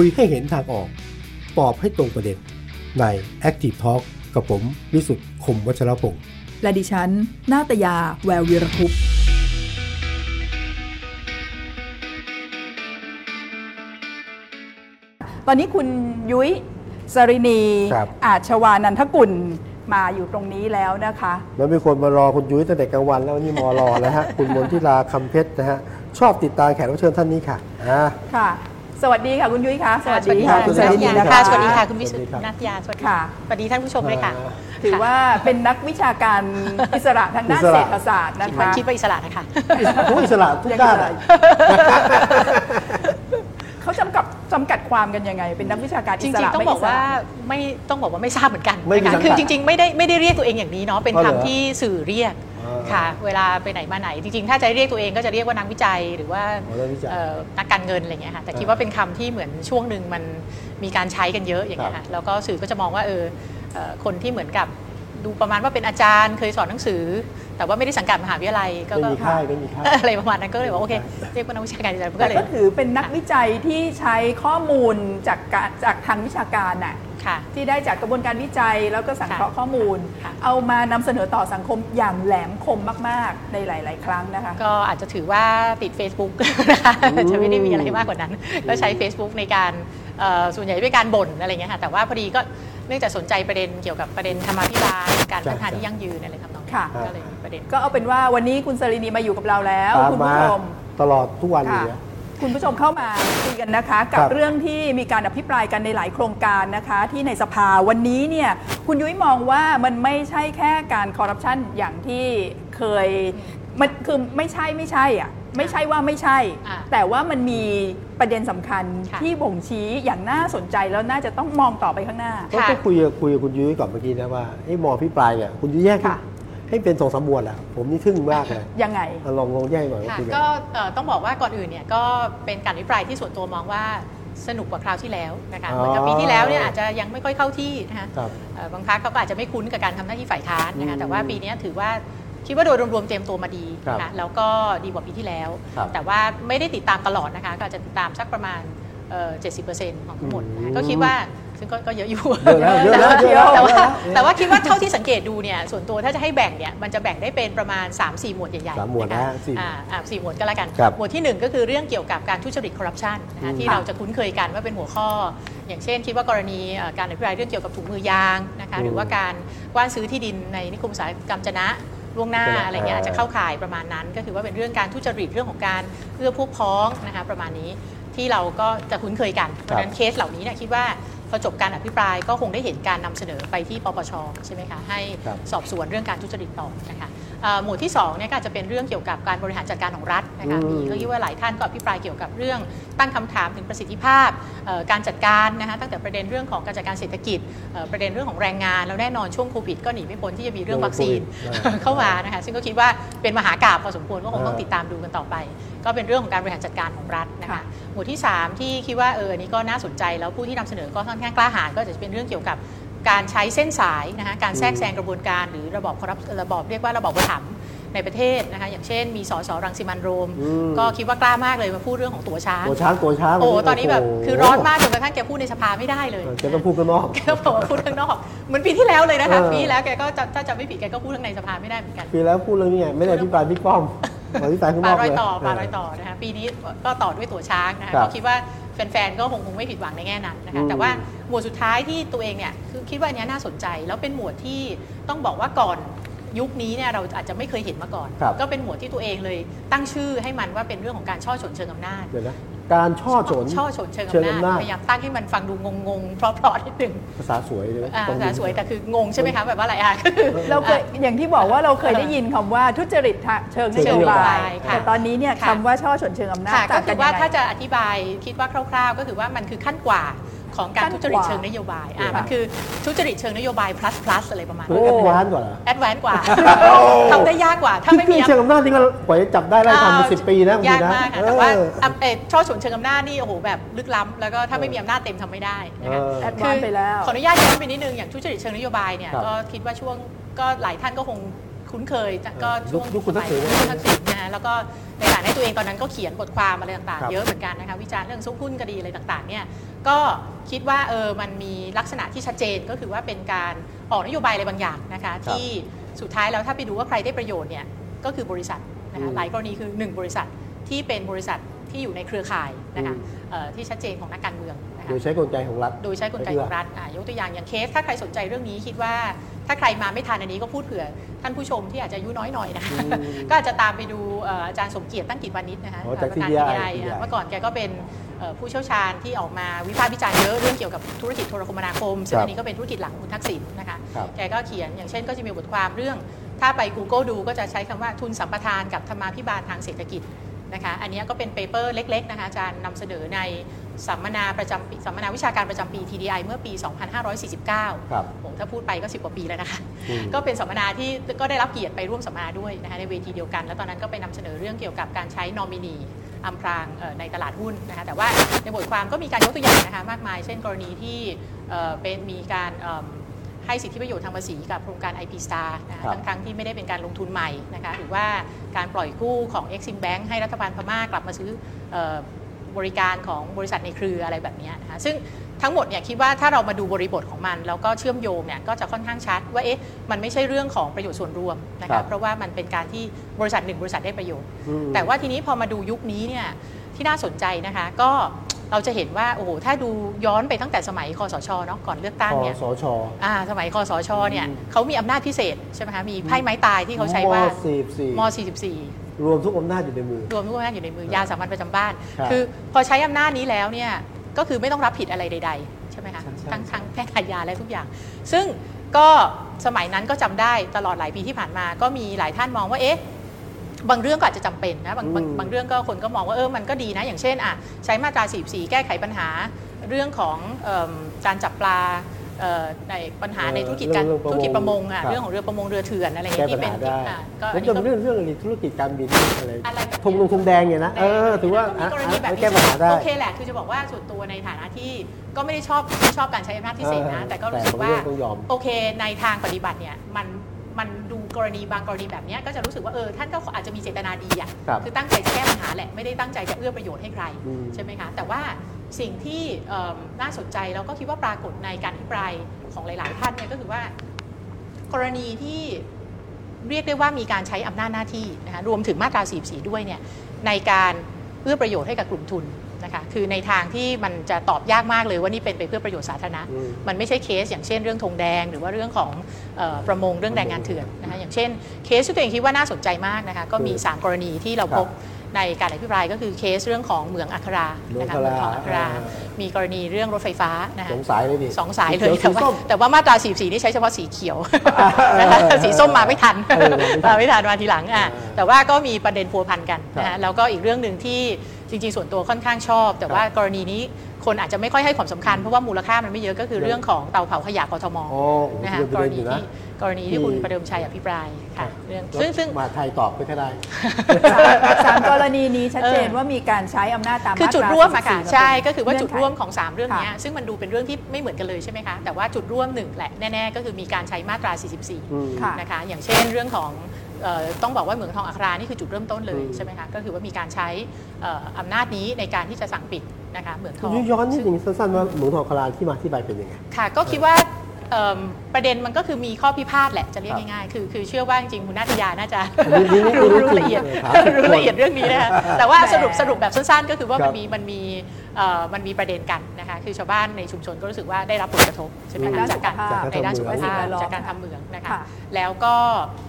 คุยให้เห็นทางออก ตอบให้ตรงประเด็น ใน Active Talk กับผมวิสุทธ์คมวัชรพงศ์และดิฉัน นาตยา แวววีรคุปต์ตอนนี้คุณยุ้ยสรินี ครับ อาชวานันทกุลมาอยู่ตรงนี้แล้วนะคะ แล้วมีคนมารอคุณยุ้ยตั้งแต่กลางวันแล้ววันนี่มารอแล้วฮะ คุณมนทิลาคำเพชรนะฮะ ชอบติดตามแขกรับเชิญท่านนี้ค่ะอ่า ค่ะ สวัสดีค่ะคุณยุ้ยคะสวัสดีค่ะคุคุณณสสวัวัสสดีดีนะนะคะคะสวัสดีค่ะคุณวิสุทสวัสดีธิ์ครับนัทยาสวัสดีค่ะสวัสดีท่านผู้ชมด้วยค่ะ ถือว่าเป็นนักวิชาการอิสระทางด้านอิสระเศรษฐศาสตร์นะคิดว่าคะคิดว่าอิสระนะคะผู้อิสระทุกด้านอะเขาจำกัดจำกัดความกันยังไง เป็นนักวิชาการจอิสริงระๆต้องบอกว่าไม่ไม่ต้องบอกว่าไม่ทราบเหมือนกันไม่มีนะคะสังกัดคือจริง ๆ ไม่ได้ไม่ได้เรียกตัวเองอย่างนี้เนาะเป็นอ๋อเหรอคำที่สื่อเรียกอ่า ค่ะ เวลาไปไหนมาไหน จริงๆ ถ้าจะเรียกตัวเองก็จะเรียกว่านักวิจัยหรือว่าอ๋อนักวิจัยเอ่อนักการเงินอะไรเงี้ยค่ะ แต่คิดอ่าว่าเป็นคำที่เหมือนช่วงหนึ่งมันมีการใช้กันเยอะอย่างเงี้ยครัค่ะบแล้วก็สื่อก็จะมองว่าเออเอ่อคนที่เหมือนกับ ดูประมาณว่าเป็นอาจารย์เคยสอนหนังสือ แต่ว่าไม่ได้สังกัดมหาวิทยาลัยก็ไม่ก็มีค่ายไม่มีค่ายอะไรประมาณนั้นก็เลยบอกโอเคเรียกว่านักวิชาการอิสระก็แต่เลยก็ถือเป็นนักวิจัยที่ใช้ข้อมูลจากการจากทางวิชาการน่ะค่ะที่ได้จากกระบวนการวิจัยแล้วก็สังเคราะห์ข้อมูลค่ะเอามานำเสนอต่อสังคมอย่างแหลมคมมาก ๆ ในหลาย ๆ ครั้งนะคะ ก็อาจจะถือว่าติด Facebook นะคะอืมจะไม่ได้มีอะไรมากกว่านั้น ก็ใช้ Facebook ในการเอ่อ ส่วนใหญ่เป็นการบ่นอะไรเงี้ยค่ะแต่ว่าพอดีก็เนื่องจากสนใจประเด็นเกี่ยวกับประเด็นธรรมาภิบาลการพัฒนาที่ยั่งยืนอะไรครับน้องค่ะ ก็เลยมีประเด็น ก็เอาเป็นว่าวันนี้คุณสรินีมาอยู่กับเราแล้ว ตามคุณมาผู้ชม ตลอดทุกวันอยู่ค่ะแล้วคุณผู้ชมเข้ามาคุยกันนะคะ กับครับ เรื่องที่มีการอภิปรายกันในหลายโครงการนะคะ ที่ในสภาวันนี้เนี่ยคุณยุ้ยมองว่ามันไม่ใช่แค่การคอร์รัปชันอย่างที่เคยมันคือไม่ใช่ไม่ใช่อะ ไม่ใช่ว่าไม่ใช่อ่าแต่ว่ามันมีประเด็นสำคัญค่ะที่บ่งชี้อย่างน่าสนใจแล้วน่าจะต้องมองต่อไปข้างหน้าก็ก็คุยกับคุยกับคุณยุ้ยก่อนเมื่อกี้นะว่าไอ้มอพี่ปลายเนี่ยคุณยุ้ยแยกให้ค่ะให้เป็นสองสามหมวดแหละผมนี่ทึ่งมากเลยยังไงอะลองลองแยกหน่อยว่าค่ะคุยกันก็เอ่อต้องบอกว่าก่อนอื่นเนี่ยก็เป็นการอภิปรายที่ส่วนตัวมองว่าสนุกกว่าคราวที่แล้วนะคะอ๋อเหมือนกับปีที่แล้วเนี่ยอาจจะยังไม่ค่อยเข้าที่นะคะครับเอ่อบางพักเขาก็อาจจะไม่คุ้นกับการทำหน้าที่ฝ่ายค้านนะอืคะมแต่ว่าปีนี้ถือว่า คิดว่าโดยรวมๆเตรียมตัวมาดีครับนะคะแล้วก็ดีกว่าปีที่แล้วครับแต่ว่าไม่ได้ติดตามตลอดนะคะ ก็อาจจะติดตามสักประมาณเอ่อ70%ของทั้งหมดนะอืคะมก็คิดว่าซึ่งก็ก็เยอะอยู่เยอะแล้วเยอะแล้วเยอะแต่แล้วว่าเยอะแล้วแต่ว่าคิดว่าเท่าที่สังเกตดูเนี่ยส่วนตัวถ้าจะให้แบ่งเนี่ยมันจะแบ่งได้เป็นประมาณ 3-4 หมวดใหญ่ๆสามหมวดคนะสี่อ่าอ่าสี่หมวดก็แล้วกันครับหมวดที่หนึ่งก็คือเรื่องเกี่ยวกับการทุจริตคอร์รัปชันนะคะที่ค่ะเราจะคุ้นเคยกันว่าเป็นหัวข้อ อย่างเช่น คิดว่ากรณีเอ่อการอภิปรายเรื่องเกี่ยวกับถุงมือยางนะคะอืมหรือว่าการกว้านซื้อที่ดินในนิคมอุตสาหกรรมจนะ ล่วงหน้าจนะอะไรเงี้ยอ่าอาจจะเข้าข่ายประมาณนั้น ก็คือว่าเป็นเรื่องการทุจริตเรื่องของการเอื้อพวกพ้องนะคะประมาณนี้ที่เราก็จะคุ้นเคยกันเพราะฉะนั้นเคสเหล่านี้เนี่ยคิดว่า พอจบการอภิปรายก็คงได้เห็นการนำเสนอไปที่ปปชใช่ไหมคะให้ครับสอบสวนเรื่องการทุจริตต่อนะคะเอ่อหมวดที่2เนี่ยก็อาจจะเป็นเรื่องเกี่ยวกับการบริหารจัดการของรัฐนะคะอืมมีก็คิดว่าหลายท่านก็อภิปรายเกี่ยวกับเรื่องตั้งคำถามถึงประสิทธิภาพเอ่อการจัดการนะคะตั้งแต่ประเด็นเรื่องของการจัดการเศรษฐกิจเอ่อประเด็นเรื่องของแรงงานแล้วแน่นอนช่วงโควิดก็หนีไม่พ้นที่จะมีเรื่องวัคซีนเรื่องโควิดเข้ามานะคะซึ่งก็คิดว่าเป็นมหากราบพอสมควรก็คงต้องอ่าติดตามดูกันต่อไป ก็เป็นเรื่องของการบริหารจัดการของรัฐนะคะค่ะ หมวดที่ 3 ที่คิดว่าเอออันนี้ก็น่าสนใจแล้วผู้ที่นำเสนอก็ค่อนข้างกล้าหาญก็จะเป็นเรื่องเกี่ยวกับการใช้เส้นสายนะคะการแทรกแซงกระบวนการ หรือระบอบคอร์รัประบอบเรียกว่าระบอบอุปถัมภ์ในประเทศนะคะอย่างเช่นมีสสรังสิมันต์โรมอืมก็คิดว่ากล้ามากเลยมาพูดเรื่องของตัวช้างตัวช้างตัวช้างโอ้ตอนนี้แบบโโหคือร้อนมากจนกระทั่งแกพูดในสภาไม่ได้เลยเออแกต้องพูดข้างนอกแกก็บอกว่าพูดข้างนอกเหมือนปีที่แล้วเลยนะคะเออปีที่แล้วแกก็จะถ้าจำไม่ผิดแกก็พูดข้างในสภาไม่ได้เหมือนกันปีแล้วพูดเรื่องนี้ไงไม่ได้อภิปรายบิ๊กป้อม อภิปรายข้างนปลาอกรเลอยยต่อปลารอยต่อนะคะปีนี้ก็ต่อด้วยตัวช้างนะคะครับก็คิดว่าแฟนๆ ก็คงคงไม่ผิดหวังในแง่นั้นนะคะอืมแต่ว่าหมวดสุดท้ายที่ตัวเองเนี่ยคือคิดว่าอันเนี้ยน่าสนใจ แล้วเป็นหมวดที่ต้องบอกว่าก่อน ยุคนี้เนี่ยเราอาจจะไม่เคยเห็นมาก่อน ครับ ก็เป็นหมวดที่ตัวเองเลย ตั้งชื่อให้มันว่าเป็นเรื่องของการช่อฉนเชิงอำนาจ เดี๋ยวนะการช่อฉน ช่อฉนเชิงเชิงอำอำนานาจ จ พยายามตั้งให้มันฟังดูงงๆ เพราะๆนิดนึงภาษาสวยเลยนะอ่าตรงภานี้ษาสวยแต่คืองงใช่ไหมคะแบบว่าอะไรอะก็คือ เราเคยอย่างที่บอกว่าเราเคยได้ยินคำว่าทุจริตทางเชิงนเชิโยงนโยบาบายยค่ะแต่ตอนนี้เนี่ยค่ะ คำว่าช่อชนเชิงอำนาจค่ะก็ต่างคืกันอว่ายังไง ถ้าจะอธิบายคิดว่าคร่าว ๆ ก็คือว่ามันคือขั้นกว่า ของการขั้นทุจริตกว่าเชิงนโยบายอะค่ะมันคือทุจริตเชิงนโยบาย plus plus อะไรประมาณเฮ้นั้ยนแอดวานซ์กว่าเหรอแอดวานซ์กว่าทำได้ยากกว่าถ้าไม่คือมีเชิงอำนาจนี่ก็กว่าจะจับได้ไล่ทำเป็นสิบปีนะบางทียากนะมากค่ะแต่ว่าเอออะเอ่อฉ้อฉลเชิงอำนาจนี่โอ้โหแบบลึกล้ำแล้วก็ถ้าไม่มีอำนาจเต็มทำไม่ได้นะคะเออแอดวานซ์ไปแล้วขออนุญาตย้อนไปนิดนึงอย่างทุจริตเชิงนโยบายเนี่ยครับก็คิดว่าช่วงก็หลายท่านก็คงคุ้นเคยก็ยุคยุคคุณทักษิณยุคคุณทักษิณนะฮะแล้วก็ในฐานะตัวเองตอนนั้นก็เขียนบทความอะไรต่างครับๆเยอะเหมือนกันนะคะวิจารณ์เรื่องซุกหุ้นคดีอะไรต่างๆเนี่ย ก็คิดว่าเออมันมีลักษณะที่ชัดเจนก็คือว่าเป็นการออกนโยบายอะไรบางอย่างนะคะที่สุดท้ายแล้วถ้าไปดูว่าใครได้ประโยชน์เนี่ยก็คือบริษัทนะคะหลายกรณีคือ 1 บริษัทที่เป็นบริษัทที่อยู่ในเครือข่ายนะคะเอ่อที่ชัดเจนของนักการเมืองนะคะโดยใช้กลไกของรัฐ โดยใช้กลไกของรัฐอะยกตัวอย่างอย่างเคส ถ้าใครสนใจเรื่องนี้คิดว่าถ้าใครมาไม่ทันอันนี้ก็พูดเผื่อ ท่านผู้ชมที่อาจจะอายุน้อยหน่อยนะคะอืมก็อาจจะตามไปดูเอ่ออาจารย์สมเกียรติตั้งกิจวานิชนะคะอ๋อจากประธาน TDI TDI อะเมื่อก่อนแกก็เป็นเอ่อ ผู้เชี่ยวชาญที่ออกมาวิพากษ์วิจารณ์เยอะเรื่องเกี่ยวกับธุรกิจโทรคมนาคมซึ่งครับอันนี้ก็เป็นธุรกิจหลังของคุณทักษิณนะคะครับแกก็เขียนอย่างเช่นก็จะมีบทความเรื่อง ถ้าไป Google ดูก็จะใช้คำว่าทุนสัมปทานกับธรรมาภิบาลทางเศรษฐกิจนะคะอันนี้ก็เป็นเปเปอร์เล็ก ๆ นะคะอาจารย์นำเสนอในสัมมนาประจำปีสัมมนาวิชาการประจำปี TDI เมื่อปี 2549ครับผมถ้าพูดไปก็ 10 กว่าปีแล้วนะคะอืมก็เป็นสัมมนาที่ก็ได้รับเกียรติไปร่วมสัมมนาด้วยนะคะในเวทีเดียวกัน แล้วตอนนั้นก็ไปนำเสนอเรื่องเกี่ยวกับการใช้นอมินี อำพรางเอ่อในตลาดหุ้นนะคะแต่ว่าในบทความก็มีการยกตัวอย่างนะคะมากมาย เช่นกรณีที่เอ่อเป็นมีการเอิ่มให้สิทธิประโยชน์ทางภาษีกับโครงการ IP Star นะคะครับทั้งทั้งที่ไม่ได้เป็นการลงทุนใหม่นะคะหรือว่าการปล่อยกู้ของ Exim Bank ให้รัฐบาลพม่ากลับมาซื้อเอ่อบริการของบริษัทในเครืออะไรแบบเนี้ยนะคะซึ่ง ทั้งหมดเนี่ยคิดว่าถ้าเรามาดูบริบทของมันแล้วก็เชื่อมโยงเนี่ยก็จะค่อนข้างชัดว่าเอ๊ะมันไม่ใช่เรื่องของประโยชน์ส่วนรวมนะครัคะบเพราะว่ามันเป็นการที่บริษัทหนึ่งบริษัทได้ประโยชน์ อืม แต่ว่าทีนี้พอมาดูยุคนี้เนี่ยที่น่าสนใจนะคะ ก็เราจะเห็นว่าโอ้โหถ้าดูย้อนไปตั้งแต่สมัยคอสชเนาะก่อนเลือกตั้งคอเนี่ย สช อ่าสมัยคอสชเนี่ยอืม เขามีอำนาจพิเศษใช่ไหมคะ มีไพ่ไม้ตายที่เขาใช้ว่าม44ม44 รวมทุกอำนาจอยู่ในมือ รวมทุกอำนาจอยู่ในมือ ยาสามัญประจำบ้าน ครับ คือพอใช้อำนาจนี้แล้วเนี่ย ก็คือไม่ต้องรับผิดอะไรใด ๆ ใช่ไหมคะใช่ใช่ทั้งทั้งแพ่งอาญาและทุกอย่าง ซึ่งก็สมัยนั้นก็จำได้ตลอดหลายปีที่ผ่านมา ก็มีหลายท่านมองว่าเอ๊ะบางเรื่องก็อาจจะจำเป็นนะบางบางอืมบางเรื่องก็คนก็มองว่าเออมันก็ดีนะ อย่างเช่นอะใช้มาตรา 44 แก้ไขปัญหาเรื่องของเอิ่มการจับปลาเอ่อ ในปัญหาในธุรกิจการเรื่องประมงธุรกิจประมงอะครับเรื่องของเรือประมงเรือเถื่อนอะไรอย่างแก้เงี้ยปัญที่เป็นหาได้อะก็ผอัมนนี้จำก็เรื่องเรื่องอะไรธุรกิจการบินอะไรอะไรแบบธงลงธงแดงเนี่ยนะเออถือว่าก็มีกรณีแบบนี้แก้ปัญหาได้โอเคแหละคือจะบอกว่าส่วนตัวในฐานะที่ก็ไม่ได้ชอบไม่ชอบการใช้อำนาจพิเศษนะเออแต่ก็รู้สึกว่าแต่บางเรื่องต้องยอมโอเคในทางปฏิบัติเนี่ยมันมันดูกรณีบางกรณีแบบเนี้ยก็จะรู้สึกว่าเออท่านก็อาจจะมีเจตนาดีอะครับอตั้งใจจะแก้ปัญหาแหละไม่ได้ตั้งใจจะเอื้อประโยชน์ให้ใครอืมใช่ไหมคะแต่ว่า สิ่งที่เอิ่มน่าสนใจแล้วก็คิดว่าปรากฏในการอภิปรายของหลาย ๆ ท่านเนี่ยก็คือว่ากรณีที่เรียกได้ว่ามีการใช้อำนาจหน้าที่นะคะรวมถึงมาตรา 44 ด้วยเนี่ยในการเอื้อประโยชน์ให้กับกลุ่มทุนนะคะคือในทางที่มันจะตอบยากมากเลยว่านี่เป็นไปเพื่อประโยชน์สาธารณะอืมมันไม่ใช่เคสอย่างเช่นเรื่องธงแดง หรือว่าเรื่องของเออประมงเรื่องแรงงานเถื่อนนะคะอย่างเช่นเคสที่ตัวเองคิดว่าน่าสนใจมากนะคะก็มีคือ3กรณีที่เราพบ ในการอภิปรายก็คือเคสเรื่องของเหมืองอัครานะคะเหมืองอัคราทองอัคราอ่ามีกรณีเรื่องรถไฟฟ้านะคะสองสายเลยดิสองสายเลยขีแต่วว่าส้มแต่ว่ามาตรา44นี่ใช้เฉพาะสีเขียวอ่านะคะสีส้มมาไม่ทันเออมาไม่ทันมาไม่ทันมาทีหลังอะอ่าแต่ว่าก็มีประเด็นพัวพันกันนะครัฮะบแล้วก็อีกเรื่องหนึ่งที่จริงๆ ส่วนตัวค่อนข้างชอบ แต่ว่ากรณีนี้ คนอาจจะไม่ค่อยให้ความสำคัญเพราะว่ามูลค่ามันไม่เยอะก็คือเรื่องของเตาเผาขยะกทมโอ้โหนะคะเดี๋ยวกไปรเรียนอณียู่นะที่กรณีที่ที่คุณประเดิมชัยอภิปรายค่ะเรื่องแล้วซึ่งซึ่งมหาไทยตอบไม่ค่อยได้สามกรณีนี้ชัดเจนเออว่ามีการใช้อำนาจตามคือมาตาจุดร่วมอะค่ะ44ใช่ก็คือว่าเงื่จุนดไขร่วมของ 3 เรื่องเนี้ยค่ะซึ่งมันดูเป็นเรื่องที่ไม่เหมือนกันเลยใช่ไหมคะแต่ว่าจุดร่วมหนึ่งแหละแน่ๆก็คือมีการใช้มาตราอืมค่ะ44 นะคะอย่างเช่นเรื่องของเอ่อต้องบอกว่าเหมืองทองอัครานี่คือจุดเริ่มต้นเลยอืมใช่ไหมคะก็คือว่ามีการใช้เอ่ออำนาจนี้ในการที่จะสั่งปิด นะคะเหมืองทคุอณงยุ้ยย้อนนิดหนึ่งสั้นๆว่าหมูทองคลานที่มาที่ไปเป็นยังไงค่ะก็คิดว่าเอิ่มประเด็นมันก็คือมีข้อพิพาทแหละจะเรียกครับง่ายๆ คือคือเชื่อว่าจริงๆคุณนาตยาน่าจะอันนี้นี่รู้รู้รู้จริงละเอียดครับรู้ละเอียดเรื่องนี้นะคะแต่ว่าแหมสรุปสรุปแบบสั้นๆ ก็คือว่าครัมันบมีมันมีเอ่อมันมีประเด็นกันนะคะคือชาวบ้านในชุมชนก็รู้สึกว่าได้รับผลกระทบใช่ไหมในคะด้านจากการสุขภาพในด้านสุขภาพสิ่งแวดล้อมจากการทำเหมืองนะคะค่ะแล้วก็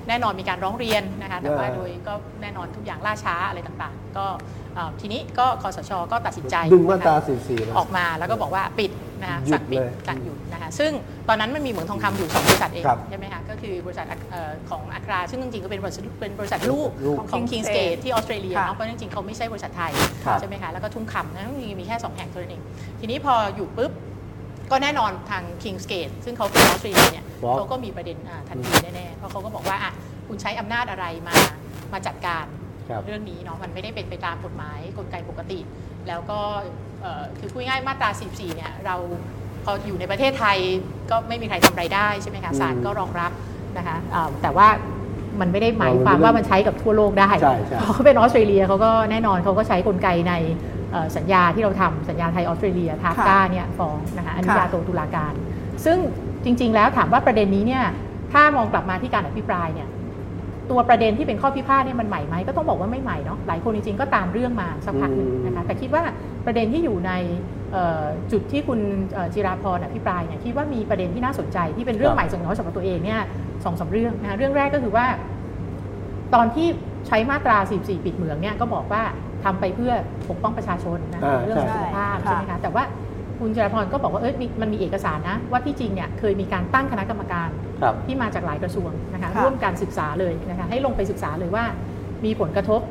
แน่นอนมีการร้องเรียนนะคะแต่ว่าเออโดยก็แน่นอนทุกอย่างล่าช้าอะไรต่างๆ ก็เอ่อ ทีนี้ก็คอสชก็ตัดสินใจดึงมาตรานะคะ44มาออกมาแล้วก็บอกว่าปิดนะคะหยุดสั่งปิดเลยสั่งหยุดนะคะซึ่งตอนนั้นมันมีเหมืองทองคำอยู่2บริษัทเองครับใช่ไหมคะก็คือบริษัทเอ่อของอัคราซึ่งจริงๆก็เป็นบริษัทเป็นบริษัทลูกลูกของ Kings Gate ที่ออสเตรเลียค่ะเนาะเพราะจริงๆเขาไม่ใช่บริษัทไทยครับใช่ไหมคะแล้วก็ทุ่งคำนะจริงๆมีแค่ 2 แห่งเท่านั้นเองทีนี้พออยู่ปุ๊บก็แน่นอนทาง Kings Gate ซึ่งเขาเป็นออสเตรเลียเนี่ยบอกเขาก็มีประเด็นอ่าทันทีแน่ๆเพราะเขาก็บอกว่าอะคุณใช้อำนาจอะไรมามาจัดการครับ เรื่องนี้เนาะมันไม่ได้เป็นไปตามกฎหมายกลไกปกติ แล้วก็เอ่อคือพูดง่ายๆมาตรา44เนี่ยเราพออยู่ในประเทศไทยก็ไม่มีใครทำอะไรได้ใช่ไหมคะศาลก็รองรับนะคะอ่าแต่ว่ามันไม่ได้หมายความว่ามันใช้กับทั่วโลกได้ใช่ใช่เพราะเขาเป็นออสเตรเลียเขาก็แน่นอนเขาก็ใช้กลไกในเอ่อสัญญาที่เราทำสัญญาไทยออสเตรเลียทาค่ะก้าเนี่ยฟ้องนะคะอนุญาโตค่ะตุลาการ ซึ่งจริง ๆ แล้วถามว่าประเด็นนี้เนี่ยถ้ามองกลับมาที่การอภิปรายเนี่ย ตัวประเด็นที่เป็นข้อพิพาทเนี่ยมันใหม่ไหมก็ต้องบอกว่าไม่ใหม่เนาะหลายคนจริงๆก็ตามเรื่องมาสักพักหนึ่งนะคะแต่คิดว่าประเด็นที่อยู่ในเอ่อจุดที่คุณเอ่อจิราพรอภิปรายเนี่ยคิดว่ามีประเด็นที่น่าสนใจที่เป็นเรื่องใหม่สำหรับสำหรับตัวเองเนี่ยสองสามเรื่องนะคะเรื่องแรกก็คือว่า ตอนที่ใช้มาตรา 44 ปิดเหมืองเนี่ยก็บอกว่าทำไปเพื่อปกป้องประชาชนนะอ่าเรื่องของสุขภาพใช่ใช่ไหมคะแต่ว่า คุณจรพรก็บอกว่าเอ้ยมีมันมีเอกสารนะว่าที่จริงเนี่ยเคยมีการตั้งคณะกรรมการครับที่มาจากหลายกระทรวงนะคะค่ะร่วมการศึกษาเลยนะคะให้ลงไปศึกษาเลยว่ามีผลกระทบ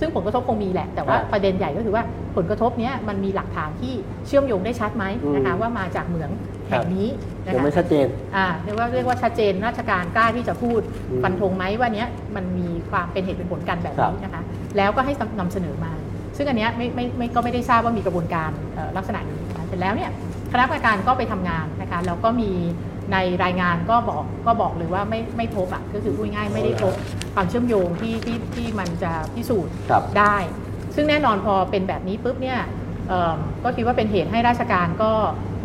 ซึ่งผลกระทบคงมีแหละ แต่ว่าอ่าประเด็นใหญ่ก็คือว่าผลกระทบเนี้ยมันมีหลักฐานที่เชื่อมโยงได้ชัดไหมนะคะอืมว่ามาจากเหมืองแห่งนี้นะยังคะไม่ชัดเจนอ่าเรียกว่าเรียกว่าชัดเจนราชการกล้าที่จะพูดอืมฟันธงไหมว่าเนี้ยมันมีความเป็นเหตุเป็นผลกันแบบครับนี้นะคะแล้วก็ให้นำเสนอมา ซึ่งอันเนี้ยไม่ไม่ไม่ก็ไม่ได้ทราบว่ามีกระบวนการเอ่อลักษณะนี้นะคะ เสร็จแล้วเนี่ยคณะกรรมการก็ไปทำงานนะคะแล้วก็มีในรายงานก็บอกก็บอกเลยว่าไม่ไม่พบอะก็คือพูดง่ายๆไม่ได้พบความเชื่อมโยงที่ที่ที่มันจะพิสูจน์ครับได้ ซึ่งแน่นอนพอเป็นแบบนี้ปุ๊บเนี่ยเอิ่มก็คิดว่าเป็นเหตุให้ราชการก็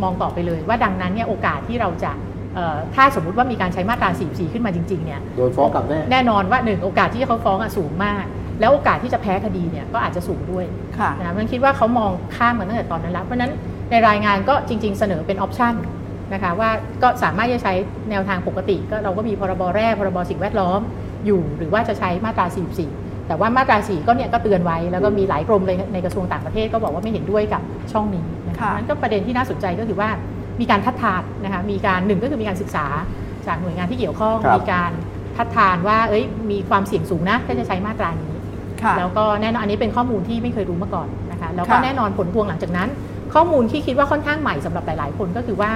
มองต่อไปเลย ว่าดังนั้นเนี่ยโอกาสที่เราจะเอ่อถ้าสมมุติว่ามีการใช้มาตรา 44 ขึ้นมาจริงๆเนี่ยโดนฟ้องกลับแน่แน่นอนว่าหนึ่งโอกาสที่เขาฟ้องอะสูงมาก แล้วโอกาสที่จะแพ้คดีเนี่ยก็อาจจะสูงด้วยค่ะนะมันคิดว่าเขามองข้ามกันตั้งแต่ตอนนั้นแล้วเพราะฉะนั้น ในรายงานก็จริง ๆ เสนอเป็นออปชันนะคะว่าก็สามารถจะใช้แนวทางปกติ ก็เราก็มีพรบแร่พรบสิ่งแวดล้อมอยู่ หรือว่าจะใช้มาตรา 44 แต่ว่ามาตรา 4 ก็เนี่ยก็เตือนไว้แล้วก็มีหลายกรมเลยในกระทรวงต่างประเทศก็บอกว่าไม่เห็นด้วยกับช่องนี้นะคะค่ะนั้นก็ประเด็นที่น่าสนใจก็คือว่ามีการทัดทานนะคะมีการหนึ่งก็คือมีการศึกษาจากหน่วยงานที่เกี่ยวข้องครับมีการทัดทานว่าเอ้ยมีความเสี่ยงสูงนะถ้าจะใช้มาตรานี้ค่ะแล้วก็แน่นอนอันนี้เป็นข้อมูลที่ไม่เคยรู้มาก่อนนะคะแล้วก็ค่ะแน่นอนผลพวงหลังจากนั้น ข้อมูลที่คิดว่าค่อนข้างใหม่สำหรับหลาย ๆ คนก็คือว่า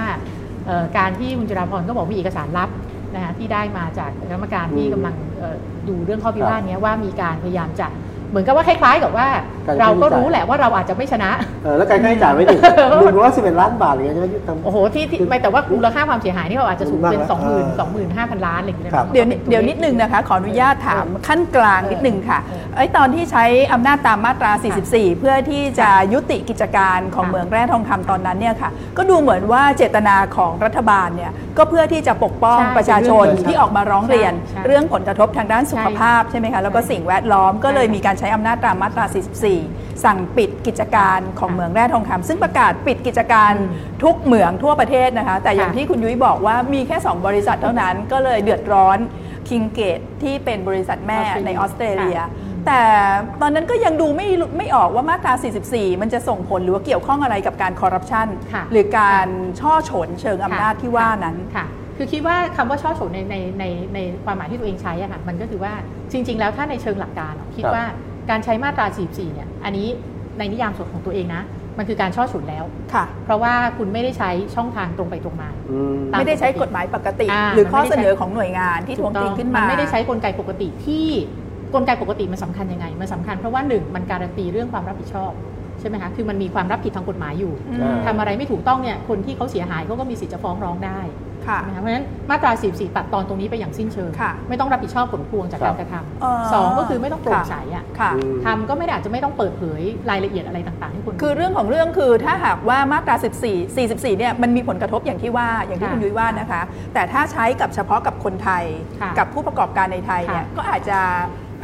เอ่อการที่คุณจราพรก็บอกมีเอกสารลับนะคะที่ได้มาจากคณะกรรมการที่อืมกำลังเอ่อดูเรื่องข้อพิพาทครับเนี้ยว่ามีการพยายามจะ เหมือนกับว่าคล้ายๆกับว่าการเราก็ใช้จ่ายรู้แหละว่าเราอาจจะไม่ชนะเออแล้วการค่าใช้จ่ายไว้ดิหนึ่งร้อยสิบเอ็ดล้านบาทอะไรเงี้ยใช่ไหมที่ทำโอ้โหที่ที่ไม่แต่ว่ามูลค่าความเสียหายนี่เขาอาจจะสูงเป็นมากสองหมื่นเออสองหมื่นห้าพันล้านอะไรอย่างเงี้ยครับเดี๋ยวนิเดี๋ยวนิดนึงนะคะ ขออนุญาตถามขั้นกลางนิดนึงค่ะเออไอ้ตอนที่ใช้อำนาจตามมาตรา 44 เพื่อที่จะยุติกิจการของค่ะเหมืองแร่ทองคำตอนนั้นเนี่ยค่ะก็ดูเหมือนว่าเจตนาของรัฐบาลเนี่ยก็เพื่อที่จะปกป้องใช่ประชาชนเป็นเรื่องที่ออกมาร้องเรียนใช่ใช่เรื่องผลกระทบทางด้านสุขภาพใช่ไหมคะแล้วก็ใช่สิ่งแวดล้อมก็เลยใช่มีการใช้อำนาจตามมาตรา 44 สั่งปิดกิจการของค่ะเหมืองแร่ทองคำซึ่งประกาศปิดกิจการอืมทุกเหมืองทั่วประเทศนะคะ แต่อย่างค่ะที่คุณยุ้ยบอกว่ามีแค่ 2 บริษัทเท่านั้นก็เลยเดือดร้อนคิงเกตที่เป็นบริษัทแม่ออสเตรเลียในออสเตรเลียค่ะแต่ตอนนั้นก็ยังดูไม่รู้ไม่ออกว่ามาตรา 44 มันจะส่งผลหรือว่าเกี่ยวข้องอะไรกับการคอร์รัปชันค่ะหรือการช่อฉนเชิงอำนาจที่ว่านั้นค่ะ คือคิดว่าคำว่าช่อฉนในในในในความหมายที่ตัวเองใช้อะค่ะมันก็คือว่าจริง ๆ แล้วถ้าในเชิงหลักการอะคิดครับว่า การใช้มาตรา 44 เนี่ย อันนี้ในนิยามส่วนของตัวเองนะ มันคือการช่อฉนแล้ว ค่ะ เพราะว่าคุณไม่ได้ใช้ช่องทางตรงไปตรงมาอืมตามไม่ได้ใช้กฎหมายปกติอ่าหรือข้อมันไม่ได้เสใช้นอของหน่วยงานที่ทวงติงขึ้นมานไม่ได้ใช้กลไกปกติที่กลไกปกติมันสำคัญยังไง มันสำคัญเพราะว่าหนึ่งมันการันตีเรื่องความรับผิดชอบใช่ไหมคะ คือมันมีความรับผิดทางกฎหมายอยู่อืมทำอะไรไม่ถูกต้องเนี่ย คนที่เขาเสียหายเขาก็มีสิทธิ์จะฟ้องร้องได้ค่ะนะคะ เพราะฉะนั้นมาตรา 44 ตัดตอนตรงนี้ไปอย่างสิ้นเชิงค่ะไม่ต้องรับผิดชอบผลพวงจากครักาบรกระทเอ่อำสองก็คือไม่ต้องโปร่งใสอะค่ะอืมทำก็ไม่ได้อาจจะไม่ต้องเปิดเผยรายละเอียดอะไรต่างๆให้คนคือเรื่องของเรื่องคือถ้าหากว่ามาตรา 14 44 เนี่ยมันมีผลกระทบอย่างที่ว่าอย่างที่ค่ะคุณยุ้ยว่านะคะ แต่ถ้าใช้กับเฉพาะกับคนไทยค่ะกับผู้ประกอบการในไทยเนี่ยค่ะก็อาจจะ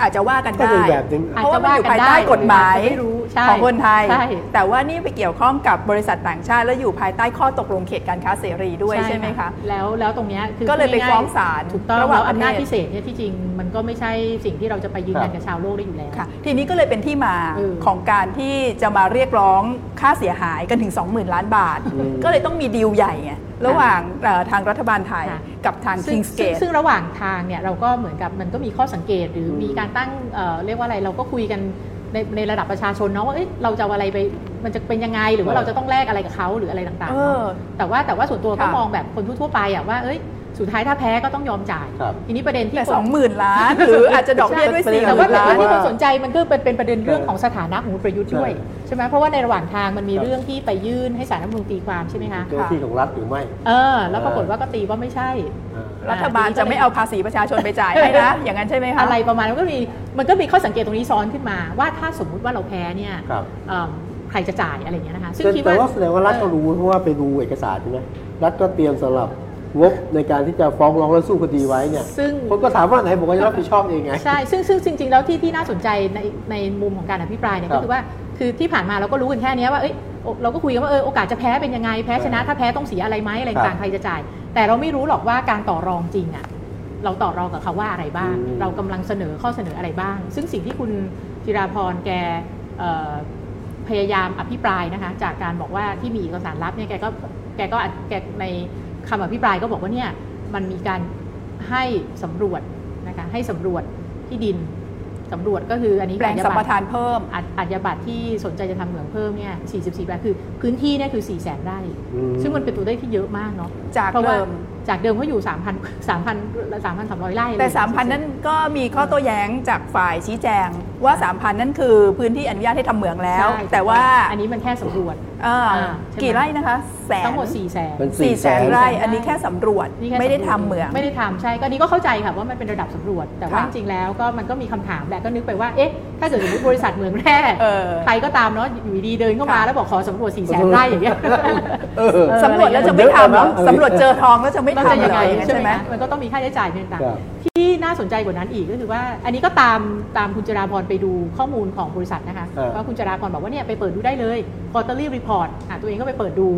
อาจจะว่ากันก็ได้เป็นแบบหนึงเพราะว่ามันอยู่ภายใต้กฎหมายอาจจะไม่รู้ใช่ของคนไทยใช่แต่ว่านี่ไปเกี่ยวข้องกับบริษัทต่างชาติ แล้วอยู่ภายใต้ข้อตกลงเขตการค้าเสรีด้วยใช่ไหมคะแล้วแล้วตรงเนี้ยคือก็เลยไปพูดง่าฟ้องศาลถูกต้องระหว่างแล้วอำนาจประเทศพิเศษเนี่ยที่จริงมันก็ไม่ใช่สิ่งที่เราจะไปยืนยันกับชาวโลกได้อยู่แล้วค่ะทีนี้ก็เลยเป็นที่มาเออของการที่จะมาเรียกร้องค่าเสียหายกันถึง 20,000 ล้านบาทอืมก็เลยต้องมีดีลใหญ่ไง ระหว่างเอ่อทางรัฐบาลไทยค่ะกับทางซึ่ง Kings ซึ่ง Gate ซึ่งระหว่างทางเนี่ยเราก็เหมือนกับมันก็มีข้อสังเกต หรืออมมีการตั้งเอ่อเรียกว่าอะไรเราก็คุยกันในในระดับประชาชนเนาะว่าเอ้ยเราจะเอาอะไรไปมันจะเป็นยังไงหรือว่าเราจะต้องแลกอะไรกับเขาหรืออะไรต่างๆเอเนาะอแต่ว่าแต่ว่าส่วนตัวก็ค่ะมองแบบคนทั่วๆไปอะว่าเอ้ย สุดท้ายถ้าแพ้ก็ต้องยอมจ่าย ครับ ทีนี้ประเด็นที่แต่คนสองหมื่นล้าน หรืออาจจะดอกเบี้ยด้วยใช่สี่หแต่มื่ว่านแต่ล้าว่านที่ว่าคนสนใจมันก็เป็นเป็นประเด็นเรื่องเออของสถานะของคุณประยุทธ์ด้วยใช่ใช่ไหมเพราะว่าในระหว่างทางมันมีครับเรื่องที่ไปยื่นให้ศาลรัฐธรรมนูญตีความใช่ไหมคะเจ้าหน้าที่ของรัฐหรือไม่เออ แล้วปรากฏว่าก็ตีว่าไม่ใช่ อ่า รัฐบาลจะไม่เอาภาษีประชาชนไปจ่ายให้นะ อย่างนั้นใช่ไหมคะ อะไรประมาณนั้นมันก็มีมันก็มีข้อสังเกตตรงนี้ซ้อนขึ้นมาว่าถ้าสมมุติว่าเราแพ้เนี่ยครับ เอิ่มใครจะจ่ายอะไรอย่างเงี้ยนะคะซึ่งแต่คิดแต่ว่าว่าแสดงว่ารัฐก็รู้เพราะว่าไปดูเอกสารใช่ไหมรัฐก็เตรียมสำหรับ งบในการที่จะฟ้องร้องและสู้คดีไว้เนี่ยซึ่งคนก็ถามว่าไหนบอกว่าจะรับผิดชอบเองไงใช่ซึ่งซึ่งจริง ๆ แล้วที่ที่น่าสนใจในในมุมของการอภิปรายเนี่ยครัก็บคือว่าคือที่ผ่านมาเราก็รู้กันแค่เนี้ยว่าเอ้ยโอเราก็คุยกันว่าเออโอกาสจะแพ้เป็นยังไงแพ้ชนะถ้าแพ้ต้องเสียอะไรไหมอะไรครับต่างๆใครจะจ่าย แต่เราไม่รู้หรอกว่าการต่อรองจริงอะเราต่อรองกับเขาว่าอะไรบ้างอืมเรากำลังเสนอข้อเสนออะไรบ้าง ซึ่งสิ่งที่คุณจิราพรแกเอ่อพยายามอภิปรายนะคะจากการบอกว่าที่มีเอกสารลับเนี่ยแกก็แกก็แกใน คำอภิปรายก็บอกว่าเนี่ยมันมีการให้สำรวจนะคะให้สำรวจที่ดินสำรวจก็คืออันนี้แปลงอาญาสัมปบัตรทานเพิ่มอาอาญาบัตรที่สนใจจะทำเหมืองเพิ่มเนี่ย 44แปลงคือพื้นที่เนี่ยคือ4 0 0 0 0 0ไร่อืมซึ่งมันเป็นตัวเลขที่เยอะมากเนาะจากเพราะว่าเดิม จากเดิมเขาอยู่ 3,000 3,000 3,300 ไร่แต่ 3,000 นั้นก็มีข้อโต้แย้งจากฝ่ายชี้แจงว่า 3,000 นั่นคือพื้นที่อนุญาตให้ทำเหมืองแล้วใช่แต่ว่าอันนี้มันแค่สำรวจเอ่ออ่าใช่ไหมกี่ไร่นะคะแสนทั้งหมด4 0 0 0 0เป็นสี่แสน400,000ไร่อันนี้แค่สำรวจนี่แค่ไม่ได้สำรวจทำเหมืองไม่ได้ทำใช่ก็นี่ก็เข้าใจค่ะว่ามันเป็นระดับสำรวจ แต่ว่าค่ะจริงๆแล้วก็มันก็มีคำถามแหละก็นึกไปว่าเอ๊ะถ้าเกิดสมมติบริษัทเหมืองแร่เออใครก็ตามเนาะอยู่ดีๆเดินเข้ามาค่ะแล้วบอกขอสำรวจ4 0 0 0 0 0ไร่อย่างเงี้ยเออเออสำรวจแล้วจะไม่ทำเหรอสำรวจเจอทองแล้วจะไม่มันทำจะเหยังรไงออย่างนั้นใช่ใช่ไหไหมมมันก็ต้องมีค่าใช้จ่ายต่างครับๆที่น่าสนใจกว่านั้นอีกก็คือว่า อันนี้ก็ตามตามคุณจราพรไปดูข้อมูลของบริษัทนะคะเออว่าคุณจราพรบอกว่าเนี่ยไปเปิดดูได้เลย quarterly report อะตัวเองก็ไปเปิดดู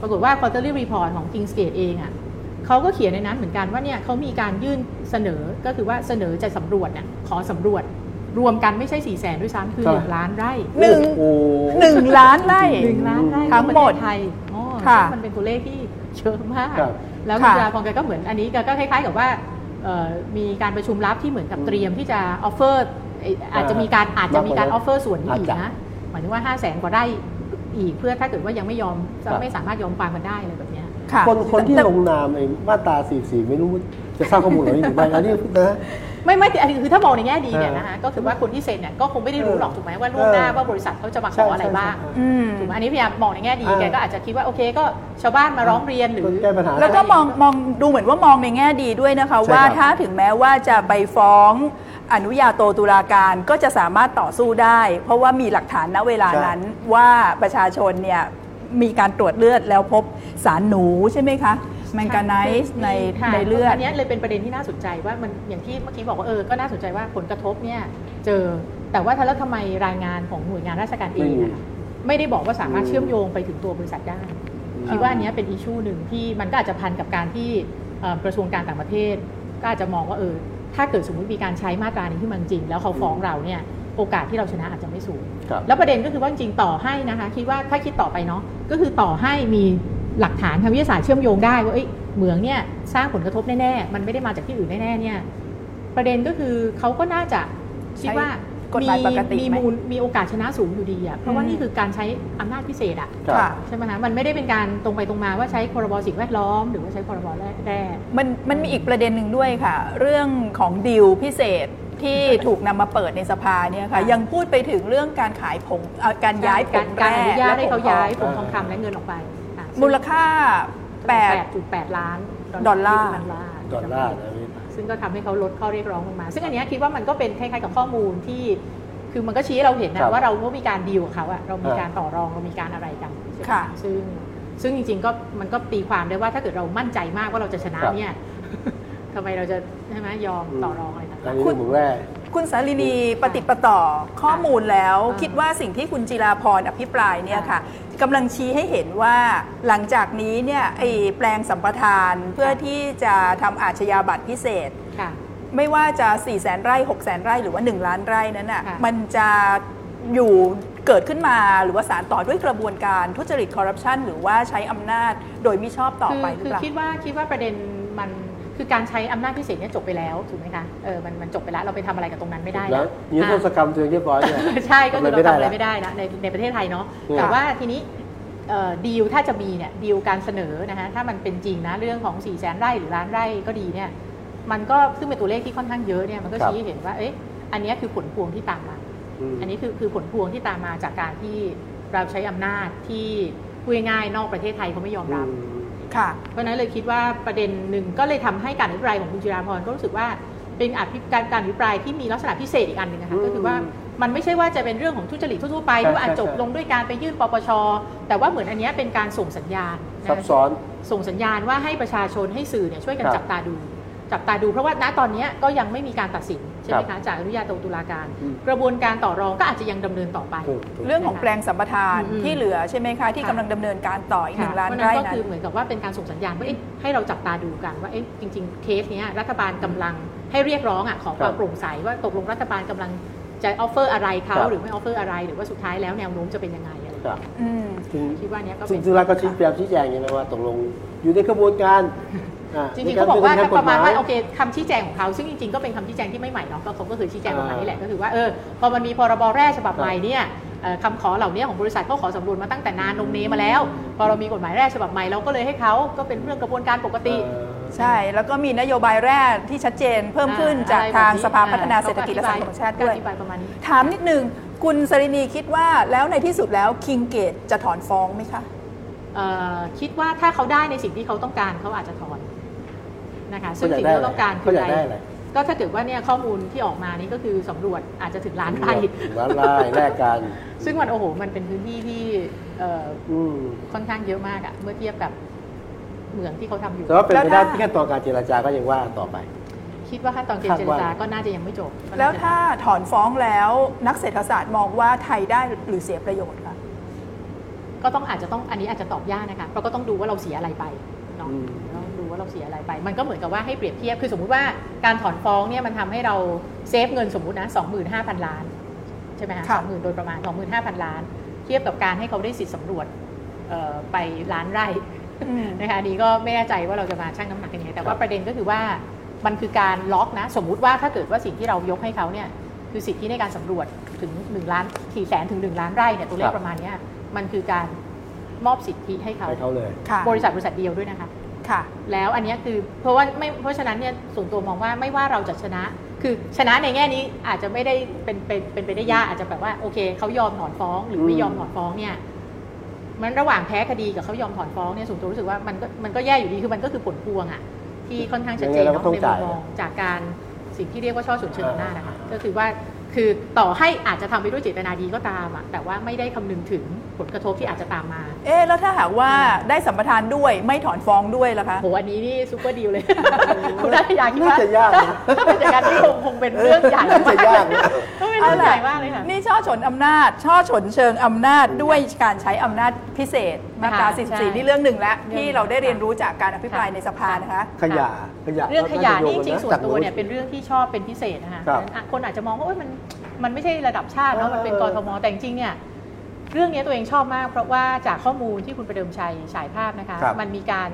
ปรากฏว่า quarterly report ของ Kingsgate เองอะเขาก็เขียนในนั้นเหมือนกันว่าเนี่ยเขามีการยื่นเสนอก็คือว่าเสนอจะสำรวจเนี่ยขอสำรวจรวมกันไม่ใช่4ี่แสนด้วยซ้ำคือครับหนึ่งล้านไร่หนึ่งโอ้โหนึ่งล้านไร่หนึ่งล้านไร่ทั้งหมดในประเทศไทยอ๋อค่ะซึ่งมันเป็นตัวเลขที่เยอะมากครับ แล้วคุณค่ะจราพรแกก็เหมือนอันนี้แกก็คล้ายๆกับว่าเอ่อมีการประชุมลับที่เหมือนกับเตรียมที่จะออฟเฟอร์อาจจะมีการอาจจะมีการ offer ส่วนนี้อีกอาจจะนะหมายถึงว่า5 0 0แสนกว่าไร่อีกเพื่อถ้าเกิดว่ายังไม่ยอมครับไม่สามารถยอมความกันได้อะไรแบบเนี้ยค่ะคนคนที่แต่ลงนามไอ้มาตรา44 ไม่รู้จะทราบข้อมูลเหล่านี้หรือไม่อันนี้นะ ไม่ไม่แต่อันนี้คือถ้ามองในแง่ดีเนี่ยเออนะคะก็คือว่าคนที่เซ็นเนี่ยก็คงไม่ได้รู้หรอกถูกไหมว่าล่วงเออหน้าว่าบริษัทเขาจะมาขใช่ออะไรใช่บ้างใช่อืมถูกไหมอันนี้พยายามมองในแง่ดีเออแกก็อาจจะคิดว่าโอเคก็ชาวบ้านมาร้องเรียนหรือแก้ปัญหาแล้วก็มองมองดูเหมือนว่ามองในแง่ดีด้วยนะคะใช่ว่าครับถ้าถึงแม้ว่าจะไปฟ้องอนุญาโตตุลาการก็จะสามารถต่อสู้ได้ เพราะว่ามีหลักฐานณเวลานั้นว่าประชาชนเนี่ยมีการตรวจเลือดแล้วพบสารหนูใช่ไหมคะ แมงกาไนซ์ในค่ะในเลือดอันเนี้ยเลยเป็นประเด็นที่น่าสนใจว่ามันอย่างที่เมื่อกี้บอกว่าเออก็น่าสนใจว่าผลกระทบเนี่ยเจอแต่ว่าถ้าแล้วทำไมรายงานของหน่วยงานราชการเองไม่มีนะคะไม่ได้บอกว่าสามารถอืมเชื่อมโยงไปถึงตัวบริษัทได้คิดว่าอันเนี้ยเป็นอิชชูหนึ่งที่มันก็อาจจะพันกับการที่เอ่อกระทรวงการต่างประเทศ ก็อาจจะมองว่าเออถ้าเกิดสมมติมีการใช้มาตรานี้ขึ้นมาจริง แล้วเขาฟ้องเราเนี่ยโอกาสที่เราชนะอาจจะไม่สูงครับแล้วประเด็นก็คือว่าจริงๆต่อให้นะคะคิดว่าถ้าคิดต่อไปเนาะก็คือต่อให้มี หลักฐานทางวิทยาศาสตร์เชื่อมโยงได้ว่าเอ้ยเหมืองเนี่ยสร้างผลกระทบแน่ๆ มันไม่ได้มาจากที่อื่นแน่ๆเนี่ยประเด็นก็คือเขาก็น่าจะคิดว่าใช้กฎหมายปกติมีไหมมูลมีโอกาสชนะสูงอยู่ดีอะเพราะว่าอืมนี่คือการใช้อำนาจพิเศษอะครับค่ะใช่ไหมคะมันไม่ได้เป็นการตรงไปตรงมาว่าใช้พรบสิ่งแวดล้อม หรือว่าใช้พรบแร่แร่มันมันมีอีกประเด็นหนึ่งด้วยค่ะ เรื่องของดีลพิเศษที่ถูกนำมาเปิดในสภาเนี่ยค่ะยังพูดไปถึงเรื่องการขายผงเอ่อการย้ายผการงการแร่อนุญาตให้เขาย้ายผและงผทองคำและเงินออกไปอะ มูลค่าแปด8.8 ล้านดอลลาร์ดอลลาร์ดอลลาร์นะพี่ซึ่งก็ทำให้เขาลดข้อเรียกร้องลงมา ซึ่งอันเนี้ยคิดว่ามันก็เป็นคล้ายๆกับข้อมูลที่ คือมันก็ชี้ให้เราเห็นครันะบว่าเราก็มีการดีลกับเขาอะเรามีอ่าการต่อรองเรามีการอะไรกันใช่ไหมค่ะซึ่งซึ่งจริงๆก็มันก็ตีความได้ว่าถ้าเกิดเรามั่นใจมากว่าเราจะชนะครับเนี่ยทำไมเราจะใช่ไหมยอมต่อรองอะไรต่างอันๆนี้เรื่องเหมืองแร่ คุณสาลินีปฏิดปะต่อข้อมูลแล้วอ่าคิดว่าสิ่งที่คุณจิราพรอภิปรายเนี่ยค่ะกำลังชี้ให้เห็นว่าหลังจากนี้เนี่ยไอ้แปลงสัมปทานเพื่อที่จะทำอาชญาบัตรพิเศษค่ะไม่ว่าจะ 4 0 0แสนไร่6 0แสนไร่หรือว่า 1 ล้านไร่นั้นน่ะค่ะมันจะอยู่เกิดขึ้นมาหรือว่าสารต่อด้วยกระบวนการทุจริตคอร์รัปชันหรือว่าใช้อำนาจโดยมิชอบต่อคือไปหรืคืออเปล่าคิดว่าคิดว่าประเด็นมัน คือการใช้อำนาจพิเศษเนี่ยจบไปแล้วถูกไหมคะเออมันมันจบไปแล้วเราไปทำอะไรกับตรงนั้นไม่ได้แล้วนะยืนโทษกรรมตัวเองเรียบร้อยเนี่ยใช่ก็คือเราทำอะไรทำอะไรไม่ไม่ได้ได้ละละในในประเทศไทยเนาะอืมแต่ว่าทีนี้เอ่อดีลถ้าจะมีเนี่ยดีลการเสนอนะฮะถ้ามันเป็นจริงนะเรื่องของ4ี่แสนไร่หรือล้านไร่ก็ดีเนี่ยมันก็ซึ่งเป็นตัวเลขที่ค่อนข้างเยอะเนี่ยมันก็ครับชี้ให้เห็นว่าเอ๊ะอันเนี้ยคือผลพวงที่ตามมามอันนี้คือคือผลพวงที่ตามมาจากการที่เราใช้อำนาจที่พูดง่ายๆนอกประเทศไทยเขาไม่ยอมรับอืมค่ะ เพราะฉะนั้นเลยคิดว่าประเด็นหนึ่งก็เลยทำให้การอภิปรายของคุณจิราพรก็รู้สึกว่าเป็นอภิการการอภิปรายที่มีลักษณะพิเศษอีกอันหนึ่งนะคะอืมก็คือว่ามันไม่ใช่ว่าจะเป็นเรื่องของทุจริตทั่วๆไปใช่ที่ว่าอาจใช่จบใช่ลงด้วยการไปยื่นปปช แต่ว่าเหมือนอันเนี้ยเป็นการส่งสัญญาณนะซับซ้อนส่งสัญญาณว่าให้ประชาชนให้สื่อเนี่ยช่วยกันครับจับตาดู จับตาดูเพราะว่าณตอนเนี้ยก็ยังไม่มีการตัดสิน ใช่ไหมคะครับจากอนุญาโตตุลาการอืมกระบวนการต่อรองก็อาจจะยังดำเนินต่อไปถูกถูกเรื่องของแปลงสัมปทานอืมที่เหลือใช่ไหมคะที่ค่ะกำลังดำเนินการต่ออีกหนึ่งล้านไร่ก็เพราะฉะนั้นคือเหมือนกับว่าเป็นการส่งสัญญาณว่าเอ๊ะให้เราจับตาดูกันว่าเอ๊ะจริง ๆ เคสเนี้ยรัฐบาลกำลังให้เรียกร้องอะขอความครับโปร่งใสว่าตกลงรัฐบาลกำลังจะ offer อะไรเขาครับหรือไม่ offer อะไร หรือว่าสุดท้ายแล้วแนวโน้มจะเป็นยังไงอะไร ครับถึงคิดว่าเนี้ยก็ซึ่งซึ่งเราก็ชี้แจงชี้แจงอย่างไรว่าตกลงอยู่ในกระบวนการจริงๆเขาบอกว่าประมาณว่าโอเคคำชี้แจงของเขาซึ่งจริงๆก็เป็นคำชี้แจงที่ไม่ใหม่เนาะก็เขาก็คือชี้แจงประมาณนี้แหละก็คือว่าเออพอมันมีพรบแร่ฉบับใหม่เนี่ยคำขอเหล่านี้ของบริษัทเขาขอสำรวจมาตั้งแต่นานนมเนมาแล้ว พอเรามีกฎหมายแร่ฉบับใหม่เราก็เลยให้เขาก็เป็นเรื่องกระบวนการปกติ ใช่ แล้วก็มีนโยบายแรกที่ชัดเจนเพิ่มขึ้นจากทางสภาพัฒนาเศรษฐกิจและสังคมแห่งชาติด้วยถามนิดนึง คุณสรินีคิดว่าแล้วในที่สุดแล้วคิงเกตจะถอนฟ้องไหมคะเอ่อคิดว่าถ้าเขาได้ในสิ่งที่เขาต้องการเขาอาจจะถอนนะคะซึ่งเขาสิ่งอยากที่เขาต้องการเขาอยากได้อะไรก็ถ้าเกิดว่าเนี่ยข้อมูลที่ออกมานี่ก็คือสำรวจอาจจะถึงล้านไร่ล้านไร่แลกกัน ซึ่งมันโอ้โหมันเป็นพื้นที่ที่เอ่ออืมค่อนข้างเยอะมากอะเมื่อเทียบกับเหมืองที่เขาทำอยู่แต่ว่าเป็นไปแล้วได้ถ้าที่ขั้นตอนการเจรจาก็ยังว่าต่อไป คิดว่าขั้นตอนเจคาดรว่าจาก็น่าจะยังไม่จบก็น่จะแล้วถ้าถอนฟ้องแล้วนักเศรษฐศาสตร์มองว่าไทยได้หรือเสียประโยชน์คะก็ต้องอาจจะต้องอันนี้อาจจะตอบยากนะคะเพราะก็ต้องดูว่าเราเสียอะไรไปเนาะอืมต้องดูว่าเราเสียอะไรไป มันก็เหมือนกับว่าให้เปรียบเทียบคือสมมุติว่าการถอนฟ้องเนี่ยมันทำให้เราเซฟเงินสมมุตินะ25,000ล้านใช่ไหมคะค่ะสองหมื่นโดยประมาณ25,000ล้าน เทียบกับการให้เขาได้สิทธิ์สำรวจเอ่อไปล้านไร่อืมนะคะอันนี้ก็ไม่แน่ใจว่าเราจะมาชั่งน้ำหนักกันยังไงแต่คว่ารับประเด็นก็คือว่า มันคือการล็อกนะ สมมุติว่าถ้าเกิดว่าสิ่งที่เรายกให้เขาเนี่ยคือสิทธิในการสำรวจถึง1ล้าน4แสนถึง 1 ล้านไร่เนี่ยตัวเลคขรับประมาณเนี้ยมันคือการมอบสิทธิให้เขาให้เขาเลยค่ะบริษัทบริษัทเดียวด้วยนะคะค่ะ แล้วอันเนี้ยคือเพราะว่าไม่เพราะฉะนั้นเนี่ยส่วนตัวมองว่าไม่ว่าเราจะชนะ คือชนะในแง่นี้อาจจะไม่ได้เป็นเป็นเป็นไปได้ยากอาจจะแบบว่าโอเคเขายอมถอนฟ้องหรือไม่อืมยอมถอนฟ้องเนี่ยมันระหว่างแพ้คดีกับเขายอมถอนฟ้องเนี่ยส่วนตัวรู้สึกว่ามันก็มันก็แย่อยู่ดีคือมันก็คือผลพวงอะ ที่ค่อนข้างชัดเจนยังไงเราก็เนาะต้องในมุจ่ายมมองจากการสิ่งที่เรียกว่าช่อฉนเชิงอำนาจนะคะก็คือว่าคือต่อให้อาจจะทำไปด้วยเจตนาดีก็ตามอะแต่ว่าไม่ได้คำนึงถึงผลกระทบที่อาจจะตามมา เอ๊ะแล้วถ้าหากว่าได้สัมปทานด้วยไม่ถอนฟ้องด้วยล่ะคะโหอันนี้นี่ซุปเปอร์ดีลเลยคุณนัทยาคิดว่าน่าจะยากนะถ้าเป็นอย่างนั้นนี่คงคงเป็นเรื่องใหญ่น่าจะมากยากนะก็เป็นเรื่องใหญ่มากเลยค่ะนี่ช่อฉนอำนาจ ช่อฉนเชิงอำนาจด้วยการใช้อำนาจพิเศษ มาตราค่ะใช่44 นี่เรื่องหนึ่งแล้วเรื่องที่เราได้เรียนรู้จากการอภิปรายในสภานะคะ ขยะขยะเรื่องขยะนี่จาจะริงโยๆส่วนตัวเนี่ยเป็นเรื่องที่ชอบเป็นพิเศษนะคะครับอะคนอาจจะมองว่าเอ้ยมันมันไม่ใช่ระดับชาติเนาะเออมันเป็นกทมแต่จริงๆเนี่ยเรื่องนี้ตัวเองชอบมาก เพราะว่าจากข้อมูลที่คุณประเดิมชัยฉายภาพนะคะครับ มันมีการ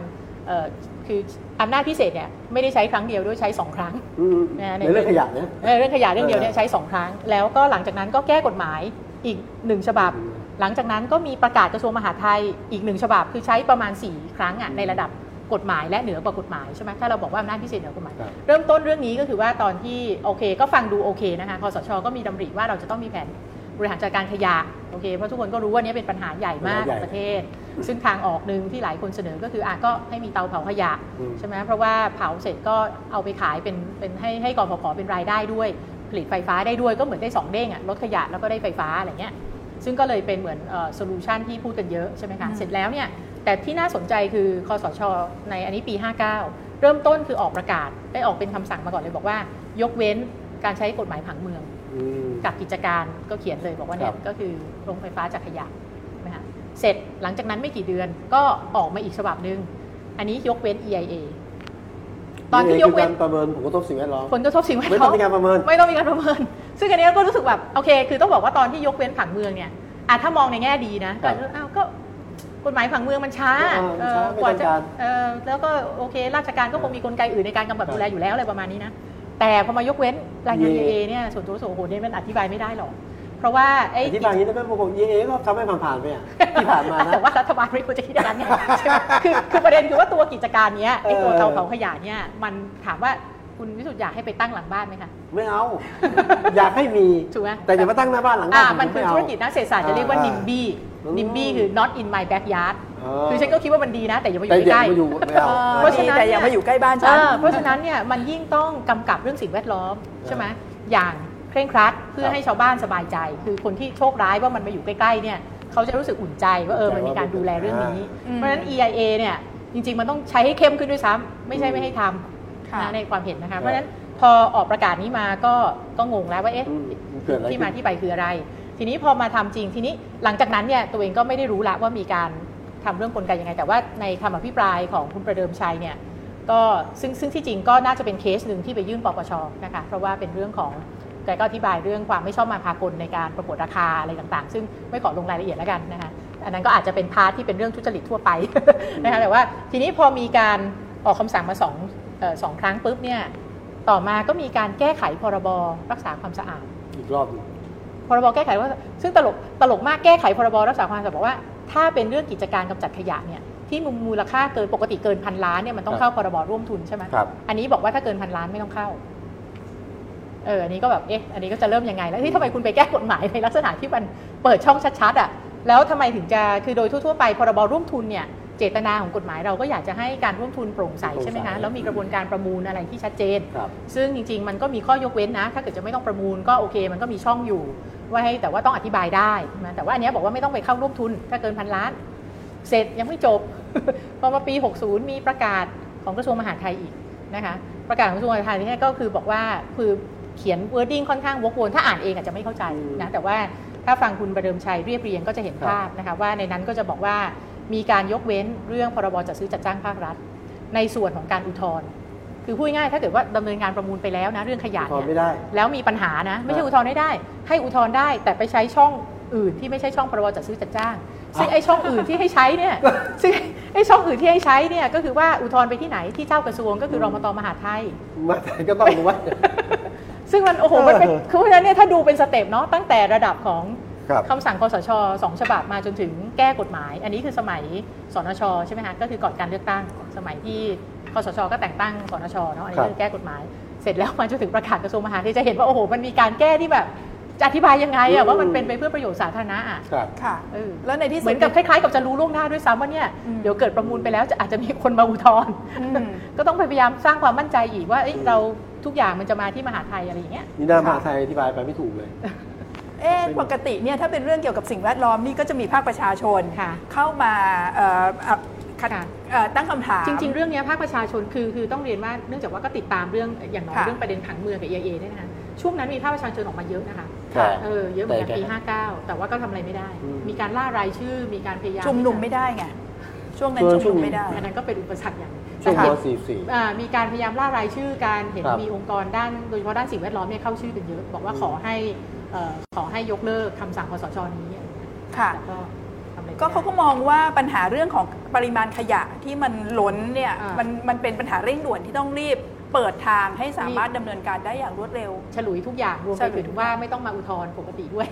เอ่อคืออำนาจพิเศษเนี่ยไม่ได้ใช้ครั้งเดียวด้วยใช้สองครั้ง อืมนะ ในในเรื่องขยะเนี่ย เออเรื่องขยะเรื่องเดียวเนี่ยเออใช้2ครั้ง แล้วก็หลังจากนั้นก็แก้กฎหมายอีกหนึ่งฉบับ อืม หลังจากนั้นก็มีประกาศกระทรวงมหาดไทยอีกหนึ่งฉบับ คือใช้ประมาณ 4 ครั้งอะในระดับกฎหมายและเหนือกว่ากฎหมายใช่ไหมถ้าเราบอกว่าอำนาจพิเศษเหนือกฎหมายครับเริ่มต้นเรื่องนี้ก็คือว่าตอนที่โอเค ก็ฟังดูโอเคนะคะคอสชก็มีดำริว่าเราจะต้องมีแผนบริหารจัดการขยะโอเคเพราะทุกคนก็รู้ว่านี้เป็นปัญหาใหญ่มากปัญหาใหญ่ของประเทศ ซึ่งทางออกหนึ่งที่หลายคนเสนอก็คืออะก็ให้มีเตาเผาขยะอืมใช่ไหมเพราะว่าเผาเสร็จก็เอาไปขายเป็นเป็นให้ให้กรพพเป็นรายได้ด้วย ผลิตไฟฟ้าได้ด้วยก็เหมือนได้สองเด้งอะลดขยะแล้วก็ได้ไฟฟ้าอะไรเงี้ย ซึ่งก็เลยเป็นเหมือน solution ที่พูดกันเยอะใช่ไหมคะอืมเสร็จแล้วเนี่ยแต่ที่น่าสนใจคือคสช ในอันนี้ปี 59 เริ่มต้นคือออกประกาศได้ออกเป็นคำสั่งมาก่อนเลยบอกว่า ยกเว้นการใช้กฎหมายผังเมืองอืมกับกิจการก็เขียนเลยบอกว่าเนี่คยรับก็คือโรงไฟฟ้าจากขยะนะคะเสร็จหลังจากนั้นไม่กี่เดือนก็ออกมาอีกฉบับหนึ่งอันนี้ยกเว้น EIA ตอนที่ยกเว้นคือารประเมินผลกระทบสิ่งแวดล้อมผลกระทบสิ่งแวดไม่ล้ต้อองมมีการประเมินไม่ต้องมีการประเมิน ซึ่งอันนี้ก็รู้สึกแบบโอเค คือต้องบอกว่าตอนที่ยกเว้นผังเมืองเนี่ยอะถ้ามองในแง่ดีนะครัก็บอ้าวก็กฎหมายผังเมืองมันช้าเออมันช้าเออกว่าจะไม่ทันการเออแล้วก็โอเค ราชการก็คงมีกลไกอื่นในการกำกับดูแลอยู่แล้วอะไรประมาณนี้นะแต่พอมายกเว้นรายงาน EA EA เนี่ยส่วนตัวรู้สึกโอ้โหเนี่ยมันอธิบายไม่ได้หรอก เพราะว่าไอ้อธิบายอย่างนี้ได้ไหมผมบอก EA ก็ทำให้ผ่านๆไปอะที่ผ่านมานะแต่ว่ารัฐบาลไม่ควรจะคิดอย่างนั้นไงใช่ไหมคือคือประเด็นคือว่าตัวกิจการเนี้ยไอ้ตัวเออเตาเผาขยะเนี่ยมันถามว่าคุณวิสุทธ์อยากให้ไปตั้งหลังบ้านไหมคะไม่เอา อยากให้มีถูกไหมแต่อย่ามาตั้งหน้าบ้านหลังบ้าอ่านผมันคือไเอาธุรกิจนักเศรษฐศาสตร์จะเรียกว่าอ่า NIMBY อืม NIMBY คือ not in my backyard อ๋อคือฉันก็คิดว่ามันดีนะ แต่อย่ามาอแต่ยู่อย่าใกล้มาอยู่ไม่เอาเออเพราะฉะนั้นดีแต่อย่ามาอยู่ใกล้บ้านฉันเออเพราะฉะนั้นเนี่ยมันยิ่งต้องกำกับเรื่องสิ่งแวดล้อมใช่ไหมอย่าง เคร่งครัดเพื่อครับให้ชาวบ้านสบายใจ คือคนที่โชคร้ายว่ามันมาอยู่ใกล้ๆเนี่ยเขาจะรู้สึกอุ่นใจว่าเออมันมีการดูแลเรื่องนี้อืมเพราะฉะนั้น EIA เนี่ยจริง ๆ มันต้องใช้ให้เข้มขึ้นด้วยซ้ำไม่ใช่ไม่ให้ทค่ะำนะในความเห็นนะคะเพราะฉะนั้นพอออกประกาศนี้มาก็ก็งงแล้วว่าเอ๊ะอืมมันเกิดอะไรที่มาขึ้นที่ไปคืออะไร ทีนี้พอมาทำจริงทีนี้หลังจากนั้นเนี่ยตัวเองก็ไม่ได้รู้ละว่ามีการทำเรื่องกลไกยังไง แต่ว่าในคำอภิปรายของคุณประเดิมชัยเนี่ยก็ซึ่งซึ่งที่จริงก็น่าจะเป็นเคสหนึ่งที่ไปยื่นปปชนะคะเพราะว่าเป็นเรื่องของ แกก็อธิบายเรื่องความไม่ชอบมาพากลในการประกวดราคาอะไรต่างๆ ซึ่งไม่ขอลงรายละเอียดแล้วกันนะคะอันนั้นก็อาจจะเป็นพาร์ทที่เป็นเรื่องทุจริตทั่วไปนะคะแต่ว่าทีนี้พอมีการออกคำสั่งมาสองเอ่อสองครั้งปุ๊บเนี่ยต่อมาก็มีการแก้ไขพรบรักษาความสะอาดอีกรอบหนึ่งพรบแก้ไขว่าซึ่งตลกตลกมากแก้ไขพรบรักษาความสะอาดบอกว่าถ้าเป็นเรื่องกิจการกำจัดขยะเนี่ยที่มูลค่าเกินปกติเกินพันล้านเนี่ยมันต้องเข้าพรบร่วมทุนใช่ไหมครับอันนี้บอกว่าถ้าเกินพันล้านไม่ต้องเข้า เอออันนี้ก็แบบเอ๊ะอันนี้ก็จะเริ่มยังไง แล้วที่ทำไมคุณไปแก้กฎหมายในลักษณะที่มันเปิดช่องชัดๆอะแล้วทำไมถึงจะคือโดยทั่วๆไปพรบร่วมทุนเนี่ยเจตนาของกฎหมายเราก็อยากจะให้การร่วมทุนโปร่งใสใช่ไหมคะแล้วมีกระบวนการประมูลอะไรที่ชัดเจนครับซึ่งจริงๆ มันก็มีข้อยกเว้นนะ ถ้าเกิดจะไม่ต้องประมูลก็โอเค มันก็มีช่องอยู่ ว่าให้แต่ว่าต้องอธิบายได้นะแต่ว่าอันเนี้ยบอกว่าไม่ต้องไปเข้าร่วมทุน ถ้าเกินพันล้าน เสร็จยังไม่จบพอมาปี 60 มีประกาศของกระทรวงมหาดไทยอีกนะคะประกาศของกระทรวงมหาดไทยเนี่ยก็คือบอกว่าคือ เขียน wording ค่อนข้างวกวนถ้าอ่านเองอาจจะไม่เข้าใจนะแต่ว่าถ้าฟังคุณประเดิมชัยเรียบเรียงก็จะเห็นภาพนะคะว่าในนั้นก็จะบอกว่ามีการยกเว้นเรื่องพรบจัดซื้อจัดจ้างภาครัฐ ในส่วนของการอุทธรณ์คือพูดง่ายๆถ้าเกิดว่าดำเนินการประมูลไปแล้วนะเรื่องขยะพอเนี่ยไม่ได้แล้วมีปัญหานะ ไม่ใช่ครับอุทธรณ์ได้ได้ ให้อุทธรณ์ได้ แต่ไปใช้ช่องอื่นที่ไม่ใช่ช่องพรบจัดซื้อจัดจ้าง ซึ่งไอ้ช่องอื่นที่ให้ใช้เนี่ยซึ่งไอ้ช่องอื่นที่ให้ใช้เนี่ยก็คือว่าอุทธรณ์ไปที่ไหนที่เจ้ากระทรวงก็คือรมตมหาดไทยมาแต่ก็ต้องรู้ว่า ซึ่งมันโอ้โหมันเป็นเออคือเพราะฉะนั้นเนี่ยถ้าดูเป็นสเต็ปเนาะตั้งแต่ระดับของครับคำสั่งคสชสองฉบับมาจนถึงแก้กฎหมาย อันนี้คือสมัยสนชใช่ไหมคะก็คือก่อนการเลือกตั้งสมัยที่คสชก็แต่งตั้งสนชเนาะอันนี้ครับคือแก้กฎหมาย เสร็จแล้วมาจนถึงประกาศกระทรวงมหาดไทยจะเห็นว่าโอ้โหมันมีการแก้ที่แบบจะอธิบายยังไงอือะมว่ามันเป็นไปเพื่อประโยชน์สาธารณะอะครับค่ะเออแล้วในที่สุดเหมือนกับคล้ายๆกับจะรู้ล่วงหน้าด้วยซ้ำว่าเนี่ยอืมเดี๋ยวเกิดประมูลไปแล้วจะอาจจะมีคนมาอุทธรณ์อืมก็ต้องพยายามสร้างความมั่นใจอีกว่าเอ้ยเรา ทุกอย่างมันจะมาที่มหาดไทยอะไรอย่างเงี้ยนี่หน้ามหาไทยอธิบายไปไม่ถูกเลย เอ๊ะปกติเนี่ยถ้าเป็นเรื่องเกี่ยวกับสิ่งแวดล้อมนี่ก็จะมีภาคประชาชนค่ะเข้ามาเอ่อเอ่อขัดค่ะเอ่อตั้งคำถาม จริง ๆ เรื่องเนี้ยภาคประชาชนคือคือต้องเรียนว่าเนื่องจากว่าก็ติดตามเรื่องอย่างน้อยค่ะเรื่องประเด็นผังเมืองกับ EIA ด้วยนะคะช่วงนั้นมีภาคประชาชนออกมาเยอะนะคะค่ะเออเยอะเหมือนกันแต่ปี 59 แต่ว่าก็ทำอะไรไม่ได้อืมมีการล่ารายชื่อมีการพยายามชุมนุมที่จะไม่ได้ไงช่วงนั้นเออชุมนุช่วมงไม่ได้อันนั้นก็เป็นอุปสรรคอย่างหนึ่ง ช่วงนะคะม .44 อ่ามีการพยายามล่ารายชื่อการเห็นครับมีองค์กรด้านโดยเฉพาะด้านสิ่งแวดล้อมเนี่ยเข้าชื่อกันเยอะ บอกว่าอืมขอให้เอ่อขอให้ยกเลิกคำสั่งคสชนี้อะไรอย่างเงี้ยค่ะแต่ก็ทำอะไรไม่ก็เขาได้ก็มองว่าปัญหาเรื่องของปริมาณขยะที่มันล้นเนี่ยอ่ามัมันมันเป็นปัญหาเร่งด่วนที่ต้องรีบ เปิดทางให้สามารถดำเนินการได้อย่างรวดเร็ว ฉลุยทุกอย่างรวมฉไปลุยถึงว่าไม่ต้องมาอุทธรณ์ปกติด้วย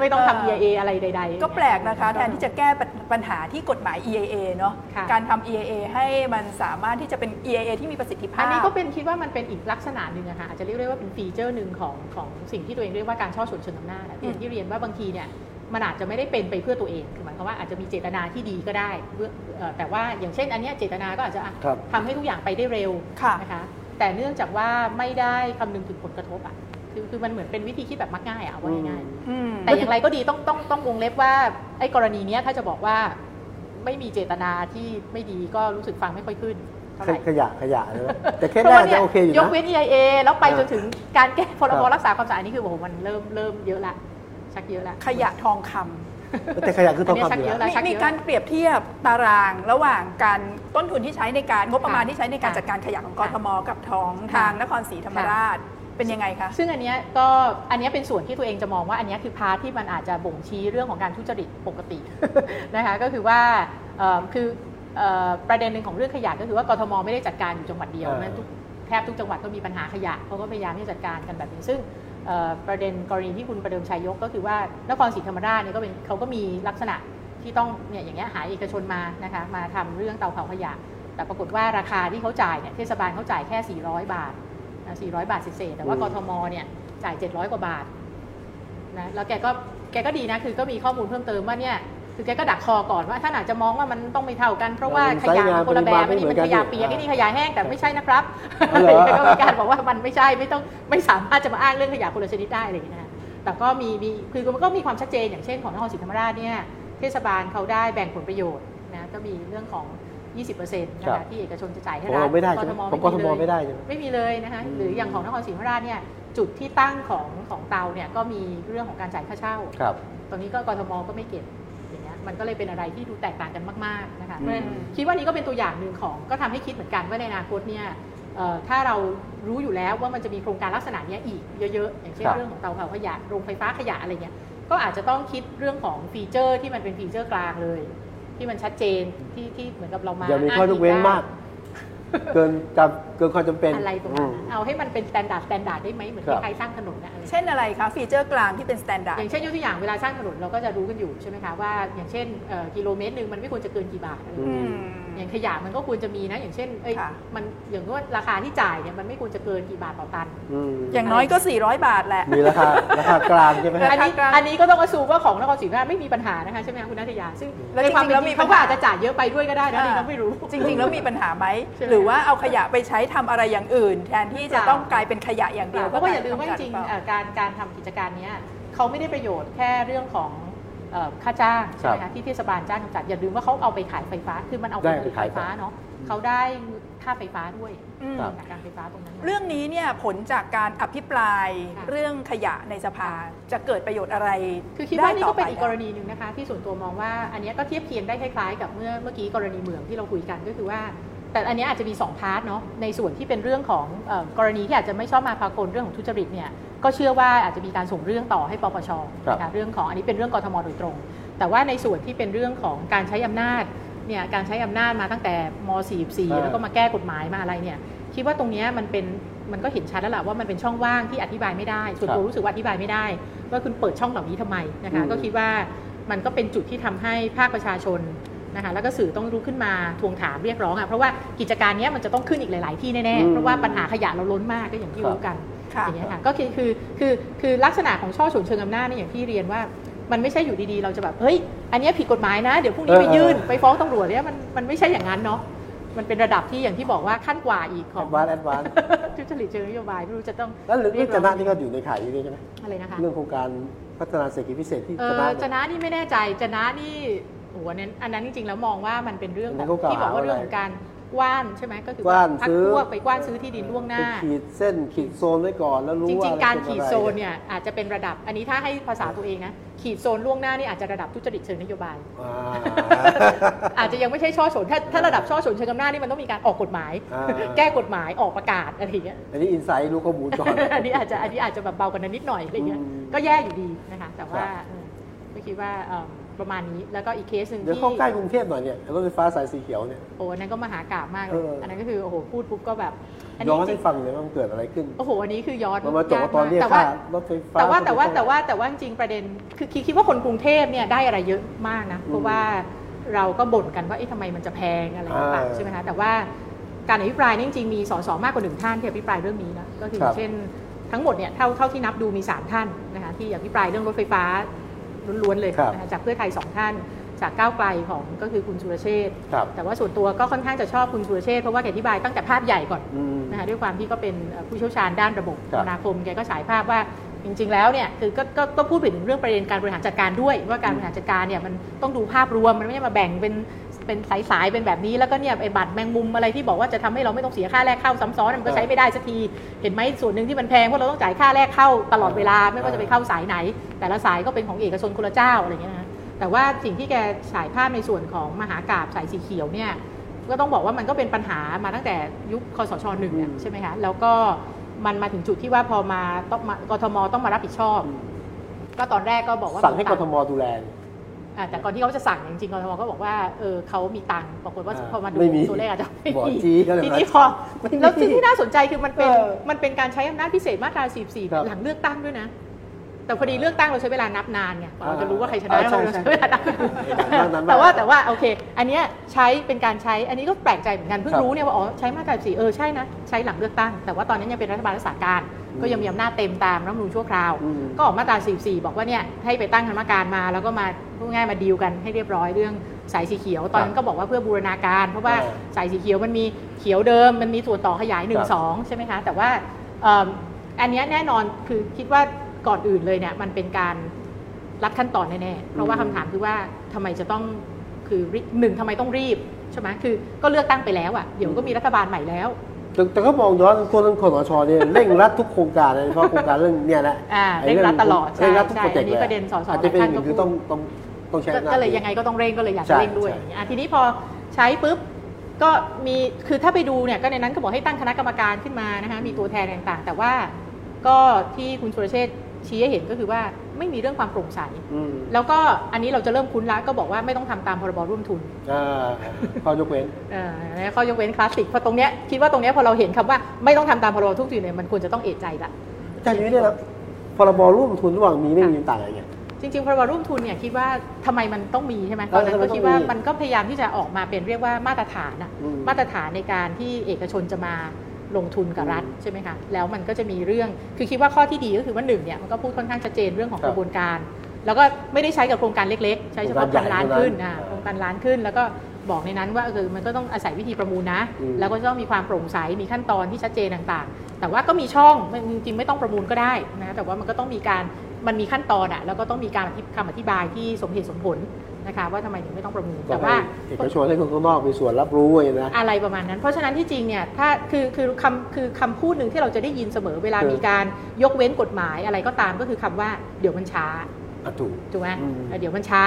ไม่ต้องทำ EIA อะไรใด ๆ ก็แปลกนะคะ แทนที่จะแก้ปัญหาที่กฎหมาย EAA เนาะค่ะการทำ EAA ให้มันสามารถที่จะเป็น EAA ที่มีประสิทธิภาพ อันนี้ก็เป็นคิดว่ามันเป็นอีกลักษณะหนึ่งอะค่ะอาจจะเรียกได้ว่าเป็นฟีเจอร์หนึ่งของของสิ่งที่ตัวเองเรียกว่าการช่อชนเชิงอำนาจอะที่อย่างที่เรียนว่าบางทีเนี่ย มันอาจจะไม่ได้เป็นไปเพื่อตัวเองคือหมายความว่าอาจจะมีเจตนาที่ดีก็ได้เพื่อเอ่อแต่ว่าอย่างเช่น อันเนี้ยเจตนาก็อาจจะอะครับทำให้ทุกอย่างไปได้เร็วค่ะนะคะแต่เนื่องจากว่าไม่ได้คำนึงถึงผลกระทบอะคือคือมันเหมือนเป็นวิธีคิดแบบมักง่ายอะเอาว่าง่ายๆอืมแต่อย่างไรก็ดีต้องต้องต้องวงเล็บว่าไอ้กรณีเนี้ยถ้าจะบอกว่าไม่มีเจตนาที่ไม่ดีก็รู้สึกฟังไม่ค่อยขึ้นเท่าไหร่ขยะขยะเลยแต่เคสเพราะแรกว่าเนี่จะยโอเคอยู่ยกนะเว้น EIA แล้วไปจนถึงการแก้พรบครับรักษาความสะอาดนี่คือโอ้โหมันเริ่มเริ่มเยอะละ ชักเยอะละขยะทองคำ แต่ขยะคือทองอันนี้ชัคำกอยู่เยอะแล้วแล้ว มีมีการเปรียบเทียบตารางระหว่างการต้นทุนที่ใช้ในการงบประมาณค่ะที่ใช้ในการค่ะจัดการขยะของกค่ะทมกับท้องค่ะทางนครศรีธรรมราชเป็นยังไงคะ ซึ่งอันเนี้ยก็อันเนี้ยเป็นส่วนที่ตัวเองจะมองว่าอันเนี้ยคือพาร์ทที่มันอาจจะบ่งชี้เรื่องของการทุจริตปกติ นะคะก็คือว่าเอ่อคือเอ่อประเด็นหนึ่งของเรื่องขยะก็คือว่ากทมไม่ได้จัดการอยู่จังหวัดเดียวเออนะทุกแทบทุกจังหวัดก็มีปัญหาขยะเขาก็พยายามที่จะจัดการกันแบบนี้ซึ่งเอ่อ ประเด็นกรณีที่คุณประเดิมชัยยกก็คือว่านครศรีธรรมราชเนี่ยก็เป็นเขาก็มีลักษณะที่ต้องเนี่ยอย่างเงี้ยหาเอกชนมานะคะมาทำเรื่องเตาเผาขยะ แต่ปรากฏว่าราคาที่เขาจ่ายเนี่ยเทศบาลเขาจ่ายแค่ 400 บาทนะ400 บาทเศษๆแต่ว่าอืมกทมเนี่ยจ่าย 700 กว่าบาทนะแล้วแกก็แกก็ดีนะคือก็มีข้อมูลเพิ่มเติมว่าเนี่ย คือแกก็ดักคอก่อนว่าท่านอาจจะมองว่ามันต้องไม่เท่ากัน เพราะว่าขยะมันคนละแบบอันนี้มันขยะเปียกอันนี้ขยะแห้งแต่ไม่ใช่นะครับอ๋อเหรอก็มีการบอกว่ามันไม่ใช่ไม่ต้องไม่สามารถจะมาอ้างเรื่องขยะคนละชนิดได้อะไรอย่างเงี้ยนะแต่ก็มีมีคือมันก็มีความชัดเจนอย่างเช่นของนครศรีธรรมราชเนี่ยเทศบาลเขาได้แบ่งผลประโยชน์นะก็มีเรื่องของ 20%นะครัคะบที่เอกชนจะจ่ายให้ของรัฐเราไม่ได้ใช่ไหมของกทมเลยไม่ได้ใช่ไหมไม่มีเลยนะคะอืมหรืออย่างของนครศรีธรรมราชเนี่ยจุดที่ตั้งของของเตาเนี่ยก็มีเรื่องของการจ่ายค่าเช่าครับตรงนี้ก็กทมก็ไม่เก็บอย่างเงี้ย มันก็เลยเป็นอะไรที่ดูแตกต่างกันมากๆนะคะอืมเพราะฉะนั้นคิดว่านี้ก็เป็นตัวอย่างหนึ่งของก็ทำให้คิดเหมือนกันว่าในอนาคตเนี่ยเอ่อถ้าเรารู้อยู่แล้วว่ามันจะมีโครงการลักษณะเนี้ยอีกเยอะๆ อย่างเช่นครับเรื่องของเตาเผาขยะโรงไฟฟ้าขยะอะไรเงี้ยก็อาจจะต้องคิดเรื่องของ feature ที่มันเป็น feature กลางเลย ที่มันชัดเจนที่ที่เหมือนกับเรามาอย่ามีข้อยกเว้นงได้มาก เกินจำเกินความจำเป็นอะไรประมาณอืนั้นเอาให้มันเป็น standard standard ได้ไหมเหมือนครับใครสร้างถนนนะอะไรเช่นอะไรคะ feature กลางที่เป็นสแตนดาร์ อย่างเช่นยกตัวอย่างเวลาสร้างถนนเราก็จะรู้กันอยู่ใช่ไหมคะว่าอย่างเช่นเอ่อกิโลเมตรหนึ่งมันไม่ควรจะเกินกี่บาทอะไรอย่างเงี้ย อืมอย่างขยะมันก็ควรจะมีนะ อย่างเช่นเอ้ยค่ะมันอย่างว่าราคาที่จ่ายเนี่ยมันไม่ควรจะเกินกี่บาทต่อตันอืมอย่างน้อยก็ 400 บาทแหละ มีราคาราคากลางใช่ไหมราอันคานี้กลางอันนี้ก็ต้องอสูว่าของนครศรีธรรมราชไม่มีปัญหานะคะใช่ไหมคะคุณนัทยา ซึ่งแล้วในความจริงๆเป็นแล้วจมีริงปัญเขาหาก็อาจจะจ่ายเยอะไปด้วยก็ได้นะอ่านี่เราไม่รู้ จริง ๆ แล้วมีปัญหาไหมใช่ไหมหรือว่าเอาขยะไปใช้ทำอะไรอย่างอื่น แทนที่จะต้องกลายเป็นขยะอย่างเดียวเพราะว่าอย่าลืมว่าจริงๆกลยเป็นเอ่อการการทำกิจการเนี้ยเขาไม่ได้ประโยชน์แค่เรื่องของเอ่อ ค่าจ้างใช่ไหมครัคะบที่เทศบาลจ้างกำจัดอย่าลืมว่าเขาเอาไปขายไฟฟ้าคือมันเอาไปได้ผไปลิตขาไฟยฟ้าเนาะเขาได้ค่าไฟฟ้าด้วยอืมครับจากการไฟฟ้าตรงนั้นมาเรื่องนี้เนี่ยผลจากการอภิปรายค่ะเรื่องขยะในสภาจะเกิดประโยชน์อะไร คือคิดว่านี่ก็เป็นได้ต่อีกกรณีหนึ่งนะคะ ที่ส่วนตัวมองว่าอันเนี้ยก็เทียบเคียงได้คล้ายๆ กับเมื่อเมื่อกี้กรณีเหมืองที่เราคุยกันก็คือว่า แต่อันเนี้ยอาจจะมี 2 พาร์ทเนาะในส่วนที่เป็นเรื่องของเอ่อกรณีที่อาจจะไม่ชอบมาพากลเรื่องของทุจริตเนี่ยก็เชื่อว่าอาจจะมีการส่งเรื่องต่อให้ปปชครับนะคะเรื่องของอันนี้เป็นเรื่องกทมโดยตรง แต่ว่าในส่วนที่เป็นเรื่องของการใช้อำนาจเนี่ยการใช้อำนาจมาตั้งแต่ม 44 แล้วก็มาแก้กฎหมายมาอะไรเนี่ยคิดว่าตรงเนี้ยมันเป็นมันก็เห็นชัดแล้วล่ะว่ามันเป็นช่องว่างที่อธิบายไม่ได้ส่วนตัวรู้สึกว่าอธิบายไม่ได้ ว่าคุณเปิดช่องเหล่านี้ทำไมนะคะอืมก็คิดว่ามันก็เป็นจุดที่ทำให้ภาคประชาชน นะคะแล้วก็สื่อต้องรู้ขึ้นมาทวงถามเรียกร้องอะเพราะว่ากิจการเนี้ยมันจะต้องขึ้นอีกหลาย ๆ ที่แน่อืๆมเพราะว่าปัญหาขยะเราล้นมากก็อย่างที่ครับรู้กันค่ะอย่างเงี้ยค่ะก็คือคือคือคือลักษณะของช่อฉนเชิงอำนาจเนี่ยอย่างที่เรียนว่ามันไม่ใช่อยู่ดีๆ เราจะแบบเฮ้ย อันเนี้ยผิดกฎหมายนะ เดี๋ยวพรุ่งนี้เออไปยื่นเออไปฟ้องตำรวจเนี่ยมันมันไม่ใช่อย่างนั้นเนาะมันเป็นระดับที่อย่างที่บอกว่าขั้นกว่าอีกขแอองดวานแอดวานทุจริตเชิงนโยบายไม่รู้จะต้องแล้วเรื่องเรียกจร้องนะนี่ก็อยู่ในข่ายนี้ด้วยใช่ไหมอะไรนะคะเรื่องโครงการพัฒนาเศรษฐกิจพิเศษที่เอจอนะจะเนี่ยนะนี่ไม่แน่ใจจะนะนี่ โอ้โหอันนั้นอันนั้นจริงๆแล้วมองว่ามันเป็นเรื่องอันนั้ขอนงเขากล่าวที่บอกว่าหาเรื่องของการกว้านใช่ไหมก็คือกว้านพักซื้อพวกไปกว้านซื้อที่ดินล่วงหน้าไปขีดเส้นขีดโซนไว้ก่อนแล้วรู้จว่าริงๆการเป็ขีดอะไรโซนเนี่ยอาจจะเป็นระดับ อันนี้ถ้าให้ภาษาตัวเองนะขีดโซนล่วงหน้านี่อาจจะระดับทุจริตเชิงนโยบายอ่าอาจจะยังไม่ใช่ช่อฉนถ้าถ้าระดับช่อฉนเชิงอำนาจนี่มันต้องมีการออกกฎหมายอ่าแก้กฎหมายออกประกาศอะไรอย่างเงี้ยอันนี้อินไซต์รู้ข้อมูลก่อนอันนี้อาจจะอันนี้อาจจะแบบเบากว่านั้นนิดหน่อยอะไรเงี้ยอืมก็แย่อยู่ดีนะคะแต่ว่าครับเออก็คิดว่าเอิ่ม ประมาณนี้ แล้วก็อีกเคสหนึ่งเดี๋ยวที่เข้าใกล้กรุงเทพหน่อยเนี่ยรถไฟฟ้าสายสีเขียวเนี่ยโอ้อันนั้นก็มหากราบมากเลเอยออัอันนั้นก็คือโอ้โหพูดปุ๊บก็แบบอันย้นี้อนจริให้งฟังเลยว่ามันเกิดอะไรขึ้นโอ้โหอันนี้คือย้อนมันมาจบว่าตอนเรียกแต่ค่าว่ารถไฟฟ้าแต่ว่าแต่ว่าก็แต่ว่าแต่ว่าจริงๆประเด็นคือคิดคิดว่าคนกรุงเทพเนี่ยได้อะไรเยอะมากนะอืมเพราะว่าเราก็บ่นกันว่าเอ๊ะทำไมมันจะแพงอะไรต่างอ่าๆใช่ไหมคะแต่ว่าการอภิปรายเนี่ยจริงๆมีสสมากกว่าหนึ่งท่านที่อภิปรายเรื่องนี้นะก็คือครับเช่นทั้งหมดเนี่ยเท่าเท่าที่นับดูมีสามท่านนะคะที่อภิปรายเรื่องรถไฟฟ้า ล้วนๆเลยครับนะคะจากเพื่อไทยสองท่าน จากก้าวไกลของก็คือคุณสุรเชษฐ์ครับแต่ว่าส่วนตัวก็ค่อนข้างจะชอบคุณสุรเชษฐ์เพราะว่าแกอธิบายตั้งแต่ภาพใหญ่ก่อนอืมนะคะด้วยความที่ก็เป็นเอ่อผู้เชี่ยวชาญด้านระบบครับคมนาคมแกก็ฉายภาพว่าจริง ๆ แล้วเนี่ยคือก็ก็ก็พูดไปถึงเรื่องประเด็นการบริหารจัดการด้วย ว่าการบริหารจัดการเนี่ยมันต้องดูภาพรวมมันไม่ใช่มาแบ่งเป็น เป็นสายๆเป็นแบบนี้แล้วก็เนี่ยไอ้บัตรแมงมุมอะไรที่บอกว่าจะทำให้เราไม่ต้องเสียค่าแรกเข้าซ้ำซ้อนมันก็ใช้ไม่ได้สักทีเห็นไหมส่วนหนึ่งที่มันแพงเพราะเราต้องจ่ายค่าแรกเข้าตลอดเวลาไม่ว่าจะไปเข้าสายไหน แต่ละสายก็เป็นของเอกชนคนละเจ้าอะไรอย่างเงี้ยนะแต่ว่าสิ่งที่แกฉายภาพในส่วนของมหากราบสายสีเขียวเนี่ยก็ต้องบอกว่ามันก็เป็นปัญหามาตั้งแต่ยุคคอสชหนึ่งอะอืมใช่ไหมคะแล้วก็มันมาถึงจุดที่ว่าพอมาต้องมากทมต้องมารับผิดชอบ ก็ตอนแรกก็บอกว่าสั่งให้กทมดูแลกอ่า แต่ก่อนที่เขาจะสั่งจริงๆกทมก็บอกว่าเออเขามีตังค์ปรากฏว่าอ่าพอมาดูไม่มีตัวเลขอาจจะไม่บอกมีจี้ก็เลยทีนี้มาพอไม่มีแล้วที่ที่น่าสนใจคือมันเป็นเออมันเป็นการใช้อำนาจพิเศษมาตราครับ44 หลังเลือกตั้งด้วยนะ แต่พอดีเลือกตั้งเราใช้เวลานับนานไงกว่าเราจะรู้ว่าใครชนะอ่าใช่เราใช่ใช้เวลานับนับนานมากแต่ว่าแต่ว่าโอเค อันเนี้ยใช้เป็นการใช้อันนี้ก็แปลกใจเหมือนกันเพิ่งครับรู้เนี่ยว่าอ๋อใช้มาตรา44เออใช่นะใช้หลังเลือกตั้ง แต่ว่าตอนนั้นยังเป็นรัฐบาลรักษาการอืมก็ยังมีอำนาจเต็มตามรัฐธรรมนูญชั่วคราวอืมก็ออกมาตรา44บอกว่าเนี่ยให้ไปตั้งคณะกรรมการมา แล้วก็มาพูดง่ายๆมาดีลกันให้เรียบร้อยเรื่องสายสีเขียวตอนนั้นก็บอกว่าเพื่อบูรณาการ เพราะว่าอ่าสายสีเขียวมันมีเขียวเดิมมันมีส่วนต่อขยายครับ1 2ใช่ไหมคะแต่ว่าเอิ่มอันเนี้ยแน่นอนคือคิดว่า ก่อนอื่นเลยเนี่ยมันเป็นการรัดขั้นตอนแน่ๆเพราะว่าคำถามคือว่าทำไมจะต้องคือรีหนึ่งทำไมต้องรีบใช่ไหมคือก็เลือกตั้งไปแล้วอะเดี๋ยวก็มีรัฐบาลใหม่แล้วแต่แต่ก็มองย้อนคนเรื่องคนชเนี่ยเร่งรัดทุกโครงการเลยเฉพาะโครงการเรื่องเนี่ยแหละอ่าไอ้เร่งรัดตลอดใช่เร่งรัดทุกใช่โปรเจกอันต์นี้เลยประเด็นสสอาจจะเป็นท่านอย่างก็คือพูดต้องต้องต้องใช้ก็อำนาจก็เลยยังไงก็ต้องเร่งก็เลยอยากใช่จะเร่งด้วยใช่อย่างเงี้ยอะทีนี้พอใช้ปุ๊บก็มีคือถ้าไปดูเนี่ยก็ในนั้นก็บอกให้ตั้งคณะกรรมการขึ้นมานะคะมีตัวแทนต่างๆ แต่ว่าก็ที่คุณสุรเชษฐ์ ชี้ให้เห็นก็คือว่าไม่มีเรื่องความโปร่งใสอืมแล้วก็อันนี้เราจะเริ่มคุ้นละก็บอกว่าไม่ต้องทำตามพรบร่วมทุนอ่าข้อยกเว้นเอ่อและข้อยกเว้นคลาสสิกเพราะตรงเนี้ยคิดว่าตรงเนี้ยพอเราเห็นคำว่าไม่ต้องทำตามพรบทุกทุนเนี่ยมันควรจะต้องเอะใจละอาจารย์ยุ้ยเนี่ยนะพรบร่วมทุนระหว่างมีไม่มีต่างอะไรเงี้ยจริงๆพรบร่วมทุนเนี่ยคิดว่าทำไมมันต้องมีใช่ไหมตอนนั้นเออทำไมก็ต้องคิดว่ามีมันก็พยายามที่จะออกมาเป็นเรียกว่ามาตรฐานอะอืมมาตรฐานในการที่เอกชนจะมา ลงทุนกับรัฐอืมใช่ไหมคะแล้วมันก็จะมีเรื่องคือคิดว่าข้อที่ดีก็คือว่าหนึ่งเนี่ยมันก็พูดค่อนข้างชัดเจนเรื่องของครับกระบวนการ แล้วก็ไม่ได้ใช้กับโครงการเล็กๆ ใช้เฉพาะโครงพัการนใหญ่ล้านขึ้นเท่านั้นอ่าโครงการล้านขึ้น แล้วก็บอกในนั้นว่าเออมันก็ต้องอาศัยวิธีประมูลนะอืมแล้วก็จะต้องมีความโปร่งใสมีขั้นตอนที่ชัดเจนต่างๆ แต่ว่าก็มีช่องไม่จริงๆไม่ต้องประมูลก็ได้นะแต่ว่ามันก็ต้องมีการมันมีขั้นตอนอะแล้วก็ต้องมีการอธิคำอธิบายที่สมเหตุสมผล นะคะว่าทำไมถึงไม่ต้องประมูลก็แต่ให้ว่าเอกชนให้คนข้างนอกมีส่วนรับรู้ไงนะอะไรประมาณนั้น เพราะฉะนั้นที่จริงเนี่ยถ้าคือคือคำคือคำพูดหนึ่งที่เราจะได้ยินเสมอเวลาคือมีการยกเว้นกฎหมายอะไรก็ตามก็คือคำว่าเดี๋ยวมันช้าอะถูกถูกไหมอืมเดี๋ยวมันช้า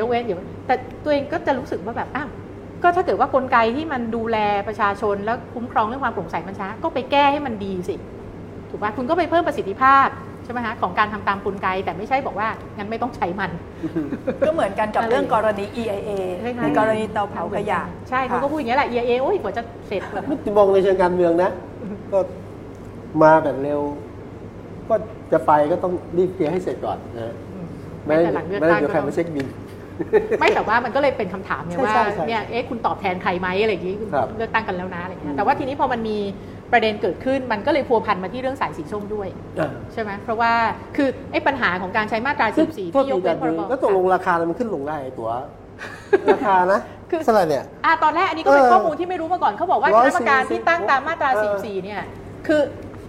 ยกเว้นเดี๋ยวแต่ตัวเองก็จะรู้สึกว่าแบบอ้าวก็ถ้าเกิดว่ากลไกที่มันดูแลประชาชนแล้วคุ้มครองเรื่องความโปร่งใสมันช้าก็ไปแก้ให้มันดีสิถูกป่ะคุณก็ไปเพิ่มประสิทธิภาพ ใช่ไหมคะของการทำตามกลไก แต่ไม่ใช่บอกว่างั้นไม่ต้องใช้มัน ก็เหมือนกันกับอะไรเรื่องกรณี EIA ใช่ไหมในกรณีเตาเผาขยะ ใช่เขาก็พูดอย่างนี้ยแหละ EIA โอ้ยกว่าจะเสร็จแบบนี่มองในเชิงการเมืองนะ ก็มาแบบเร็ว ก็จะไปก็ต้องรีบเคลียร์ให้เสร็จก่อนนะอืมไม่ไม่ได้แต่หลังเลือกไม่ได้ตั้งเดี๋ยวก็ใครต้องมาเช็คบินไม่แต่ว่ามันก็เลยเป็นคำถามเนี่ยใช่ว่าใช่ใช่เนี่ยเอ๊ะคุณตอบแทนใครไหมอะไรอย่างงี้ครับเลือกตั้งกันแล้วนะอะไรอืเงี้ยมแต่ว่าทีนี้พอมันมี ประเด็นเกิดขึ้นมันก็เลยพัวพันมาที่เรื่องสายสีส้มด้วยอะใช่ไหมเพราะว่าคือไอ้ปัญหาของการใช้มาตราซึ่ง14โทษที่ยทีกเว้นพแต่รบแล้วตกลงราคามันขึ้นลงได้ไอ้ตั๋วราคานะคือเท่าไหร่เนี่ยอะตอนแรกอันนี้ก็เป็นเออข้อมูลที่ไม่รู้มาก่อนเขาบอกว่าร้คอยณะกรรมการสี่สิบที่ตั้งตามมาตราเออ44เนี่ย คือ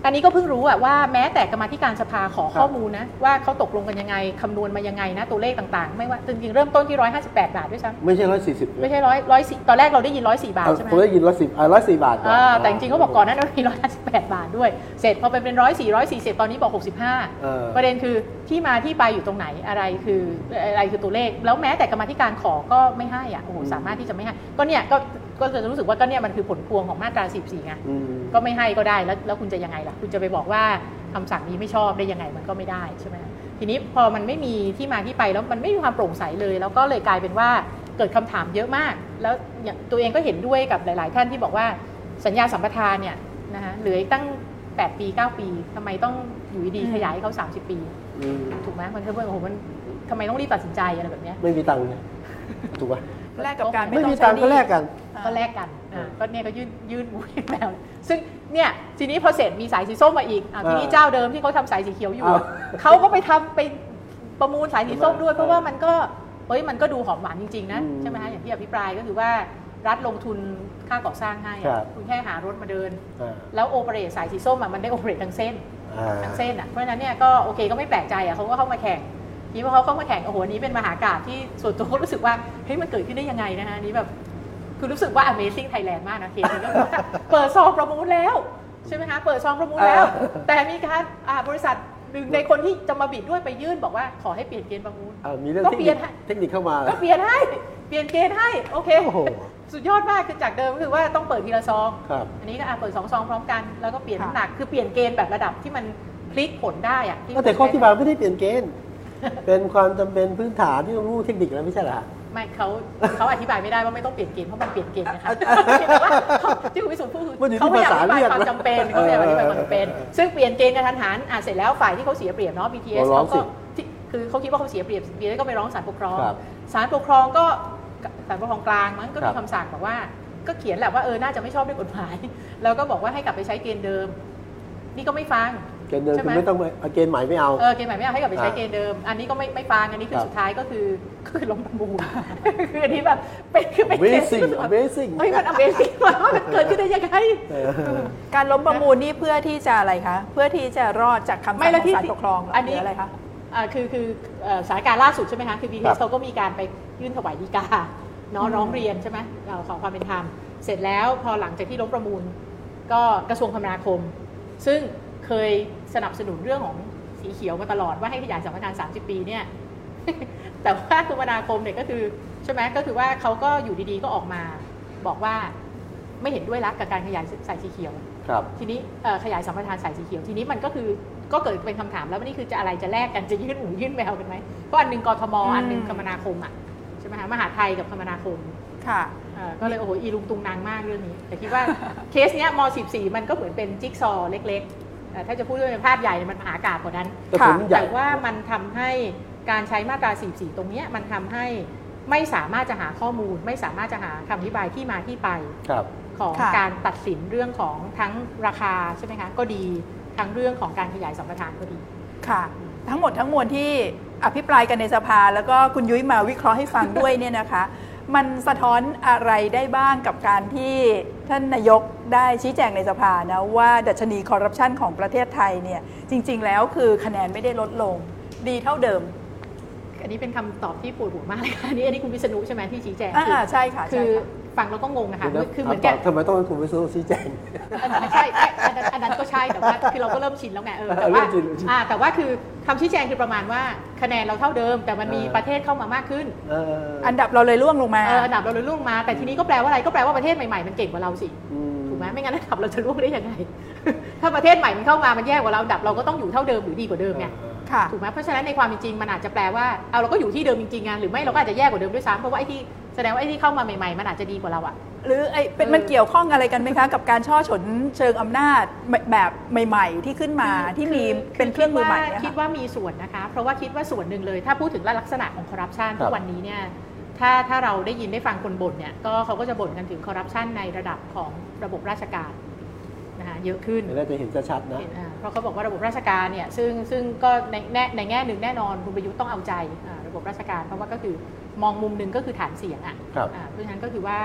อันนี้ก็เพิ่งรู้อะว่าแม้แต่กรรมาธิการสภาขอครับข้อมูลนะว่าเขาตกลงกันยังไงคำนวณมายังไงนะตัวเลขต่างๆ ไม่ว่าจริงๆเริ่มต้นที่ 158 บาทด้วยซ้ำไม่ใช่ร้อยสี่สิบไม่ใช่ร้อยร้อยสี่ตอนแรกเราได้ยินร้อยสี่บาทใช่ไหมผมได้ยินร้อยสิบอ่าร้อยสี่บาทก่อนอ่าแต่จริงๆเขาบอกก่อนหนั้านมีร้อยห้าสิบแปดบาทด้วย เสร็จพอไปเป็นร้อยสี่ร้อยสี่สิบตอนนี้บอกหกสิบห้าเออประเด็นคือที่มาที่ไปอยู่ตรงไหนอะไรคืออะไรคือตัวเลข แล้วแม้แต่กรรมาธิการขอก็ไม่ให้อะโอ้โหสามารถที่จะไม่ให้ก็เนี่ยก็ ก็จะรู้สึกว่าก็เนี่ยมันคือผลพวงของมาตรา 14ไงอืมก็ไม่ให้ก็ได้แล้วแล้วคุณจะยังไงล่ะ คุณจะไปบอกว่าคำสั่งนี้ไม่ชอบได้ยังไงมันก็ไม่ได้ใช่ไหมทีนี้พอมันไม่มีที่มาที่ไปแล้วมันไม่มีความโปร่งใสเลย แล้วก็เลยกลายเป็นว่าเกิดคำถามเยอะมาก แล้วอย่างตัวเองก็เห็นด้วยกับหลาย ๆ ท่านที่บอกว่าสัญญาสัมปทานเนี่ยนะคะเหลืออีกตั้ง 8 ปี 9 ปีทำไมต้องอยู่ดีอืมๆขยายให้เขา 30 ปีอืมถูกไหมมันคือว่าโอ้โหมันทำไมต้องรีบตัดสินใจอะไรแบบเนี้ยไม่มีตังค์ไงถูกป่ะแลกกับการไม่ไม่ต้องมีใช้ตังค์หก็นี้แลกกัน ก็แลกกันอ่าก็เนี่ยก็ยื่นยื่นหมูยื่นแมวซึ่งเนี่ยทีนี้พอเสร็จมีสายสีส้มมาอีกอะทีนี้อ่าเจ้าเดิมที่เขาทำสายสีเขียวอยู่อ้าวเขาก็ไปทำไปประมูลสายสีส้มด้วยเออเพราะว่ามันก็เฮ้ยมันก็ดูหอมหวานจริงๆนะอืมใช่ไหมฮะอย่างที่อภิปรายก็คือว่ารัฐลงทุนค่าก่อสร้างให้ครัอะบคุณแค่หารถมาเดินอ่าแล้วโอเปเรตสายสีส้มอะมันได้โอเปเรตทั้งเส้นอ่าทั้งเส้นอะเพราะฉะนั้นเนี่ยก็โอเคก็ไม่แปลกใจอะเขาก็เข้ามาแข่งทีว่าเขาเข้ามาแข่งโอ้โหอันนี้เป็นมหากาบที่ส่วนตัวก็รู้สึกว่าเฮ้ยมันเกิดขึ้นได้ยังไงนะฮะอันนี้แบบ คือรู้สึกว่า Amazing Thailand มากนะเคสนี้ก็คือว่าเปิดซองประมูลแล้ว ใช่ไหมคะเปิดซองประมูลแล้วอ่าแต่มีการอ่าบริษัทหนึ่งในคนที่จะมาบิดด้วยไปยื่นบอกว่าขอให้เปลี่ยนเกณฑ์ประมูลอ่ามีเรื่องก็เทคเปลี่นิยคนฮะเทคนิคเข้ามาก็เปลี่ยนให้เปลี่ยนเกณฑ์ให้โอเคโอ้โหสุดยอดมากคือจากเดิมก็คือว่าต้องเปิดทีละซองครับอันนี้ก็อะเปิดสองซองพร้อมกันแล้วก็เปลี่ยนค่ะน้ำหนักคือเปลี่ยนเกณฑ์แบบระดับที่มันพลิกผลได้อะที่แต่ข้อที่มาไม่ได้เปลี่ยนเกณฑ์เป็นความจำเป็นพื้นฐานที่ต้องรู้เทคนิคแล้วไม่ใช่เหรอฮะ ไม่เขาเขาอธิบายไม่ได้ว่าไม่ต้องเปลี่ยนเกณฑ์เพราะมันเปลี่ยนเกณฑ์นะคะแต่ว่าเขาที่คุณวิสุทธิ์พูดคือมันอยู่ที่เขาพยายามอธิบายภาษาเรียกความจำเป็นเขาพยายามอธิบายความจำเป็นเออเออเออซึ่งเปลี่ยนเกณฑ์กระทันหันอะเสร็จแล้วฝ่ายที่เขาเสียเปรียบเนาะ BTS ก็ร้องเขาก็สิที่คือเขาคิดว่าเขาเสียเปรียบ BTS ก็ไปร้องศาลปกครองครับศาลปกครองก็ศาลปกครองกลางมั้งก็ครัมีบคำสั่งบอกว่า ก็เขียนแหละว่าเออน่าจะไม่ชอบด้วยกฎหมาย แล้วก็บอกว่าให้กลับไปใช้เกณฑ์เดิม นี่ก็ไม่ฟัง เกณฑ์เดิมใช่ไหมคือไม่ต้องไปเอาเกณฑ์ใหม่ไม่เอาเออเกณฑ์ใหม่ไม่เอาให้กลับไปใช้อ่าเกณฑ์เดิม อันนี้ก็ไม่ไม่ฟังอันนี้คือครับสุดท้ายก็คือคือล้มประมูลคืออันนี้แบบเป็นคือเป็นเคส Amazing ที่แบบ Amazing เฮ้ยมัน Amazing มากว่ามันเกิดขึ้นได้ยังไงเออการล้มประมูลนี่เพื่อที่จะอะไรคะเพื่อที่จะรอดจากคำสั่งไม่ขแล้อวงที่ศาลปกครองเหรออันนี้หรืออะไรคะอ่าคือคือเอ่อสถานการณ์ล่าสุดใช่ไหมคะคือครั BTS บเขาก็มีการไปยื่นถวายฎีกาเนาะอืมร้องเรียนใช่ไหมเอ่อขอความเป็นธรรมเสร็จแล้วพอหลังจากที่ล้มประมูล ก็กระทรวงคมนาคม ซึ่งเคย สนับสนุนเรื่องของสีเขียวมาตลอดว่าให้ขยายสัมปทาน 30 ปีเนี่ย แต่ว่าคมนาคมเนี่ยก็คือใช่ไหมก็คือว่าเขาก็อยู่ดีๆก็ออกมา บอกว่าไม่เห็นด้วยรักกับการขยายสายสีเขียว ครับ ทีนี้เอ่อขยายสัมปทานสายสีเขียว ทีนี้มันก็คือก็เกิดเป็นคำถามแล้วว่านี่คือจะอะไรจะแลกกันจะยื่นหมูยื่นแมวกันไหมเพราะอันหนึงกทมอืมอันหนึงคมนาคมอะใช่ไหมคะมหาไทยกับคมนาคมค่ะเอ่อก็เลยโอ้โหอีลุงตุงนางมากเรื่องนี้ แต่คิดว่าเคสเนี้ยม 14 มันก็เหมือนเป็นจิ๊กซอว์เล็กๆเอ่อ ถ้าจะพูดด้วยในภาพใหญ่เนี่ยมันมหากาบกว่านั้นแต่ผมใหญ่แต่ว่ามันทำให้การใช้มาตรา 44 ตรงเนี้ยมันทำให้ไม่สามารถจะหาข้อมูล ไม่สามารถจะหาคำอธิบายที่มาที่ไปครับของค่ะการตัดสินเรื่องของทั้งราคาใช่ไหมคะก็ดีทั้งเรื่องของการขยายสัมปทานก็ดีค่ะ ทั้งหมดทั้งมวลที่อภิปรายกันในสภา แล้วก็คุณยุ้ยมาวิเคราะห์ให้ฟังด้วยเนี่ยนะคะ มันสะท้อนอะไรได้บ้างกับการที่ท่านนายกได้ชี้แจงในสภานะว่าดัชนีคอร์รัปชันของประเทศไทยเนี่ยจริง ๆ แล้วคือคะแนนไม่ได้ลดลงดีเท่าเดิม อันนี้เป็นคำตอบที่ปวดหัวมากเลยค่ะอันนี้อันนี้คุณวิษณุใช่ไหมที่ชี้แจงอ่าคือใช่ค่ะคืใช่อค่ะ ฟังแล้วก็งงนะคะเดี๋ยวนะคือเหมือนแกถามต่ทำไมต้องให้คุณวิศนุชี้แจงใช่ใช่อันนั้นอันนั้นก็ใช่แต่ว่าคือเราก็เริ่มชินแล้วไงเออแต่เออเริ่ว่ามชินเริ่มชินอ่าแต่ว่าคือคำชี้แจงคือประมาณว่าคะแนนเราเท่าเดิม แต่มันมีเออประเทศเข้ามามากขึ้นเอออันดับเราเลยร่วงลงมาเอออันดับเราเลยล่วงมา แต่ทีนี้ก็แปลว่าอะไรก็แปลว่าประเทศใหม่ๆมันเก่งกว่าเราสิอืมถูกไหมไม่งั้นอันดับเราจะล่วงได้ยังไงถ้าประเทศใหม่มันเข้ามามันแย่กว่าเราอันดับเราก็ต้องอยู่เท่าเดิมหรือดีกว่าเดิมไงค่ะ ถูกไหมเพราะฉะนั้นในความเป็นจริงมันอาจจะแปลว่าเอาเราก็อยู่ที่เดิมจริงๆไงหรือไม่เราก็อาจจะแย่กว่าเดิมด้วยซ้ำเพราะว่าไอ้ที่แสดงว่าไอ้ที่เข้ามาใหม่ๆมันอาจจะดีกว่าเราอะหรือไอ้เป็นเออมันเกี่ยวข้องอะไรกันไหมคะ กับการช่อฉนเชิงอำนาจแบบใหม่ ๆ ที่ขึ้นมาที่มีเป็นเครื่องมือใหม่คิดเนว่าคิดยว่ามีส่วนนะคะ เพราะว่าคิดว่าส่วนหนึ่งเลย ถ้าพูดถึงลักษณะของคอร์รัปชันครับทุกวันนี้เนี่ยถ้าถ้าเราได้ยินได้ฟังคนบ่นเนี่ยก็เขาก็จะบ่นกันถึงคอร์รัปชันในระดับของระบบราชการนะคะ เยอะขึ้นเดี๋ยวเราจะเห็นชัดๆนะเห็นอ่าเพราะเขาบอกว่าระบบราชการเนี่ยซึ่งซึ่งก็ในแง่ในแง่หนึ่งแน่นอนคุณประยุทธ์ต้องเอาใจอ่าระบบราชการเพราะว่าก็คือมองมุมหนึ่งก็คือฐานเสียงอะครับอ่าเพราะฉะนั้นก็คือว่า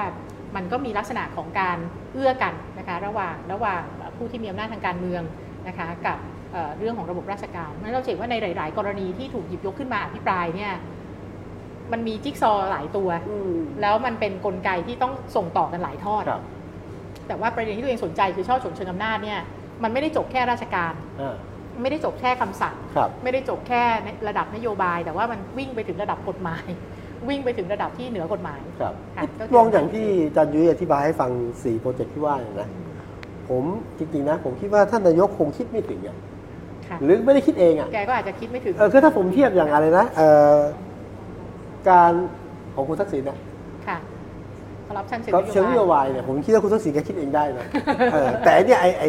มันก็มีลักษณะของการเอื้อกันนะคะระหว่างระหว่างผู้ที่มีอำนาจทางการเมืองนะคะกับเอ่อเรื่องของระบบราชการเพราะฉะนั้นเราจะเห็นว่าในหลาย ๆ กรณีที่ถูกหยิบยกขึ้นมาอภิปรายเนี่ยมันมีจิ๊กซอว์หลายตัวอืมแล้วมันเป็นกลไกที่ต้องส่งต่อกันหลายทอดครับ แต่ว่าประเด็นที่ตัวเองสนใจคือช่อฉนเชิงอำนาจเนี่ยมันไม่ได้จบแค่ราชการอ่าไม่ได้จบแค่คำสั่งครับไม่ได้จบแค่ในระดับนโยบาย แต่ว่ามันวิ่งไปถึงระดับกฎหมาย วิ่งไปถึงระดับที่เหนือกฎหมายครับค่ะก็มองอย่างที่อาจารย์ยุ้ยอธิบายให้ฟังสี่โปรเจกต์ที่ว่าเนี่ยนะผมจริงๆนะ ผมคิดว่าท่านนายกคงคิดไม่ถึงอะค่ะหรือไม่ได้คิดเองอะแกก็อาจจะคิดไม่ถึงเออคือถ้าผมเทียบอย่างอะไรนะเอ่อการของคุณทักษิณนะค่ะคอ ร์รัปชันเชิงก็นเชิงนโยโยบายบายเนี่ยผมคิดว่าคุณทักษิณแกคิดเองได้นะเออแต่อันเนี่ยไอไอ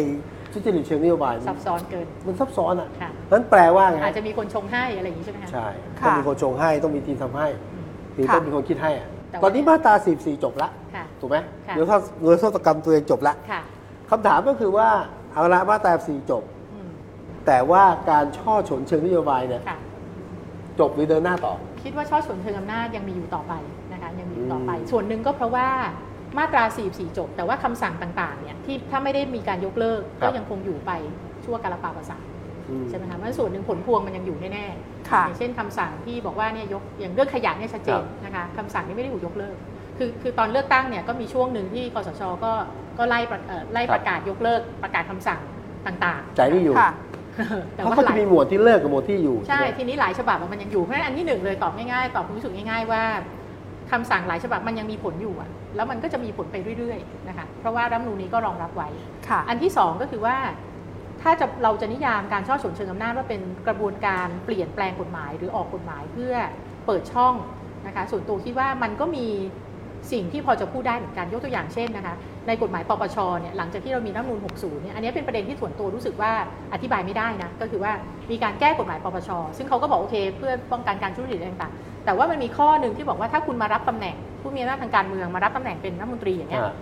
ทุจริตเชิงนโยบายซับซ้อนเกิน มันซับซ้อนอะค่ะนั้นแปลว่าไงอาจจะมีคนชงให้อะไรอย่างนี้ใช่ไหมคะใช่ค่ะต้องมีคนชงให้ต้องมีทีมทำให้อืมหรือค่ะต้องมีคนคิดให้อะแต่ว่าตอนนี้มาตรา44 จบละค่ะถูกไหมค่ะเงินโทษเงินโทษกรรมตัวเองจบละค่ะคำถามก็คือว่าเอาละมาตรา44จบอืมแต่ว่าการช่อฉนเชิงนโยบายเนี่ยค่ะจบหรือเดินหน้าต่อ คิดว่าช่อฉนเชิงอำนาจยังมีอยู่ต่อไป ต่อไปอืมส่วนหนึ่งก็เพราะว่ามาตรา 44 จบ แต่ว่าคำสั่งต่างๆเนี่ยที่ถ้าไม่ได้มีการยกเลิกก็ยังคงอยู่ไปชั่วกาลปาประสาทอืมใช่ไหมคะเพราะฉะนั้นส่วนหนึ่งผลพวงมันยังอยู่แน่ๆค่ะอย่างเช่นคำสั่งที่บอกว่าเนี่ยยกอย่างเรื่องขยะเนี่ยชัดเจนนะคะคำสั่งนี้ไม่ได้ถูกยกเลิก คือคือตอนเลือกตั้งเนี่ยก็มีช่วงหนึ่งที่คอสชก็ก็ไล่ประเอ่อไล่ครับประกาศยกเลิกประกาศคำสั่งต่างๆใจไม่อยู่ค่ะแต่เพราะว่าเขาหจะลายมีหมวดที่เลิกกับหมวดที่อยู่ ใช่ไหมทีนี้หลายฉบับมันยังอยู่ เพราะฉะนั้นอันที่หนึ่งเลยตอบง่ายๆ ตอบคุณผู้ชมง่ายๆว่า คำสั่งหลายฉบับมันยังมีผลอยู่อะแล้วมันก็จะมีผลไปเรื่อยๆนะคะเพราะว่ารัฐธรรมนูญนี้ก็รองรับไว้ค่ะอันที่สองก็คือว่า ถ้าจะเราจะนิยามการช่อฉนเชิงอำนาจว่าเป็นกระบวนการเปลี่ยนแปลงกฎหมาย หรือออกกฎหมายเพื่อเปิดช่องนะคะส่วนตัวคิดว่ามันก็มี สิ่งที่พอจะพูดได้เหมือนกันยกตัวอย่างเช่นนะคะในกฎหมายปปชเนี่ยหลังจากที่เรามีรัฐธรรมนูล60เนี่ยอันนี้เป็นประเด็นที่ส่วนตัวรู้สึกว่าอธิบายไม่ได้นะก็คือว่ามีการแก้กฎหมายปปช ซึ่งเขาก็บอกโอเค เพื่อป้องกันการทุจริตอะไรต่างๆแต่ว่ามันมีข้อหนึ่งที่บอกว่าถ้าคุณมารับตำแหน่ง ผู้มีอำนาจทางการเมืองมารับตำแหน่งเป็นรัฐมนตรีอย่างเงี้ยอ่า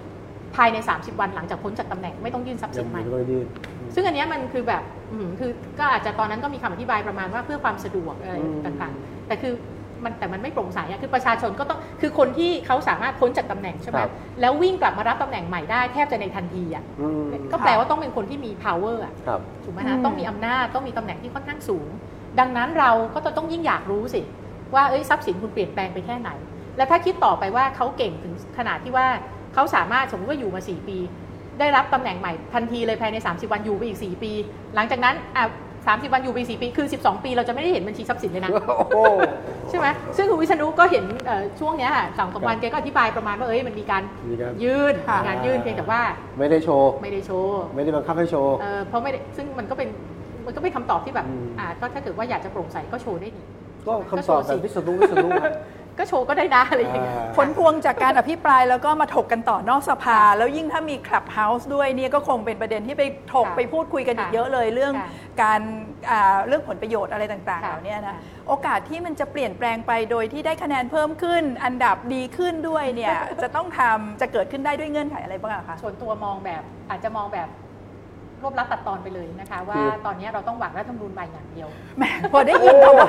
ภายใน 30 วันหลังจากพ้นจากตำแหน่งไม่ต้องยื่นทรัพย์ยัสิงนใหมีม่ก็ไม่ยื่นซึ่งอันเนี้ยมันคือแบบอื้อหือคือก็อาจจะตอนนั้นก็มีคำอธิบายประมาณว่าเพื่อความสะดวกอะไรอืมต่างๆ แต่คือ มันแต่มันไม่โปร่งใสอะคือประชาชนก็ต้องคือคนที่เขาสามารถพ้นจากตำแหน่งใช่ไหมครับแล้ววิ่งกลับมารับตำแหน่งใหม่ได้แทบจะในทันทีอะอืมก็แปลว่าต้องเป็นคนที่มี power อะครับถูกไหมอืฮะมต้องมีอำนาจต้องมีตำแหน่งที่ค่อนข้างสูง ดังนั้นเราก็จะต้องยิ่งอยากรู้สิว่าเอ้ยทรัพย์สินคุณเปลี่ยนแปลงไปแค่ไหน และถ้าคิดต่อไปว่าเขาเก่งถึงขนาดที่ว่าเขาสามารถสมมติว่าอยู่มา 4 ปี ได้รับตำแหน่งใหม่ทันทีเลยภายใน 30 วันอยู่ไปอีก 4 ปี หลังจากนั้นอะ 30 วันอยู่ไปอีก4ปี คือ 12 ปี เราจะไม่ได้เห็นบัญชีทรัพย์สินเลยนะโอ้โหใช่ไหมซึ่งคุณวิษณุก็เห็นเอ่อช่วงเนี้ยค่ะสองสามวันแกก็อธิบายประมาณว่าเอ้ยมันมีการมีการยื่นค่ะมีการยื่นเพียงแต่ว่า ไม่ได้โชว์ไม่ได้โชว์ไม่ได้บังคับให้โชว์เอ่อเพราะไม่ได้ซึ่งมันก็เป็นมันก็เป็นคำตอบที่แบบอืมอ่าก็ถ้าเกิดว่าอยากจะโปร่งใสก็โชว์ได้ดีก็คำตอบแบบวิษณุวิษณุอะ ก็โชว์ก็ได้นะอะไรอย่างเงี้ยอ่าผลพวงจากการอภิปรายแล้วก็มาถกกันต่อนอกสภา แล้วยิ่งถ้ามี Clubhouse ด้วยเนี่ยก็คงเป็นประเด็นที่ไปถกค่ะไปพูดคุยกันอีกค่ะเยอะเลยเรื่องค่ะการอ่าเรื่องผลประโยชน์อะไรต่างๆค่ะเหล่านี้นะค่ะโอกาสที่มันจะเปลี่ยนแปลงไปโดยที่ได้คะแนนเพิ่มขึ้น อันดับดีขึ้นด้วยเนี่ยจะต้องทำจะเกิดขึ้นได้ด้วยเงื่อนไขอะไรบ้างอะคะส่วนตัวมองแบบอาจจะมองแบบ รวบลัดตัดตอนไปเลยนะคะ ว่าตอนนี้เราต้องหวังรัฐธรรมนูญใหม่อย่างเดียวแหมพอได้ยินคำว่า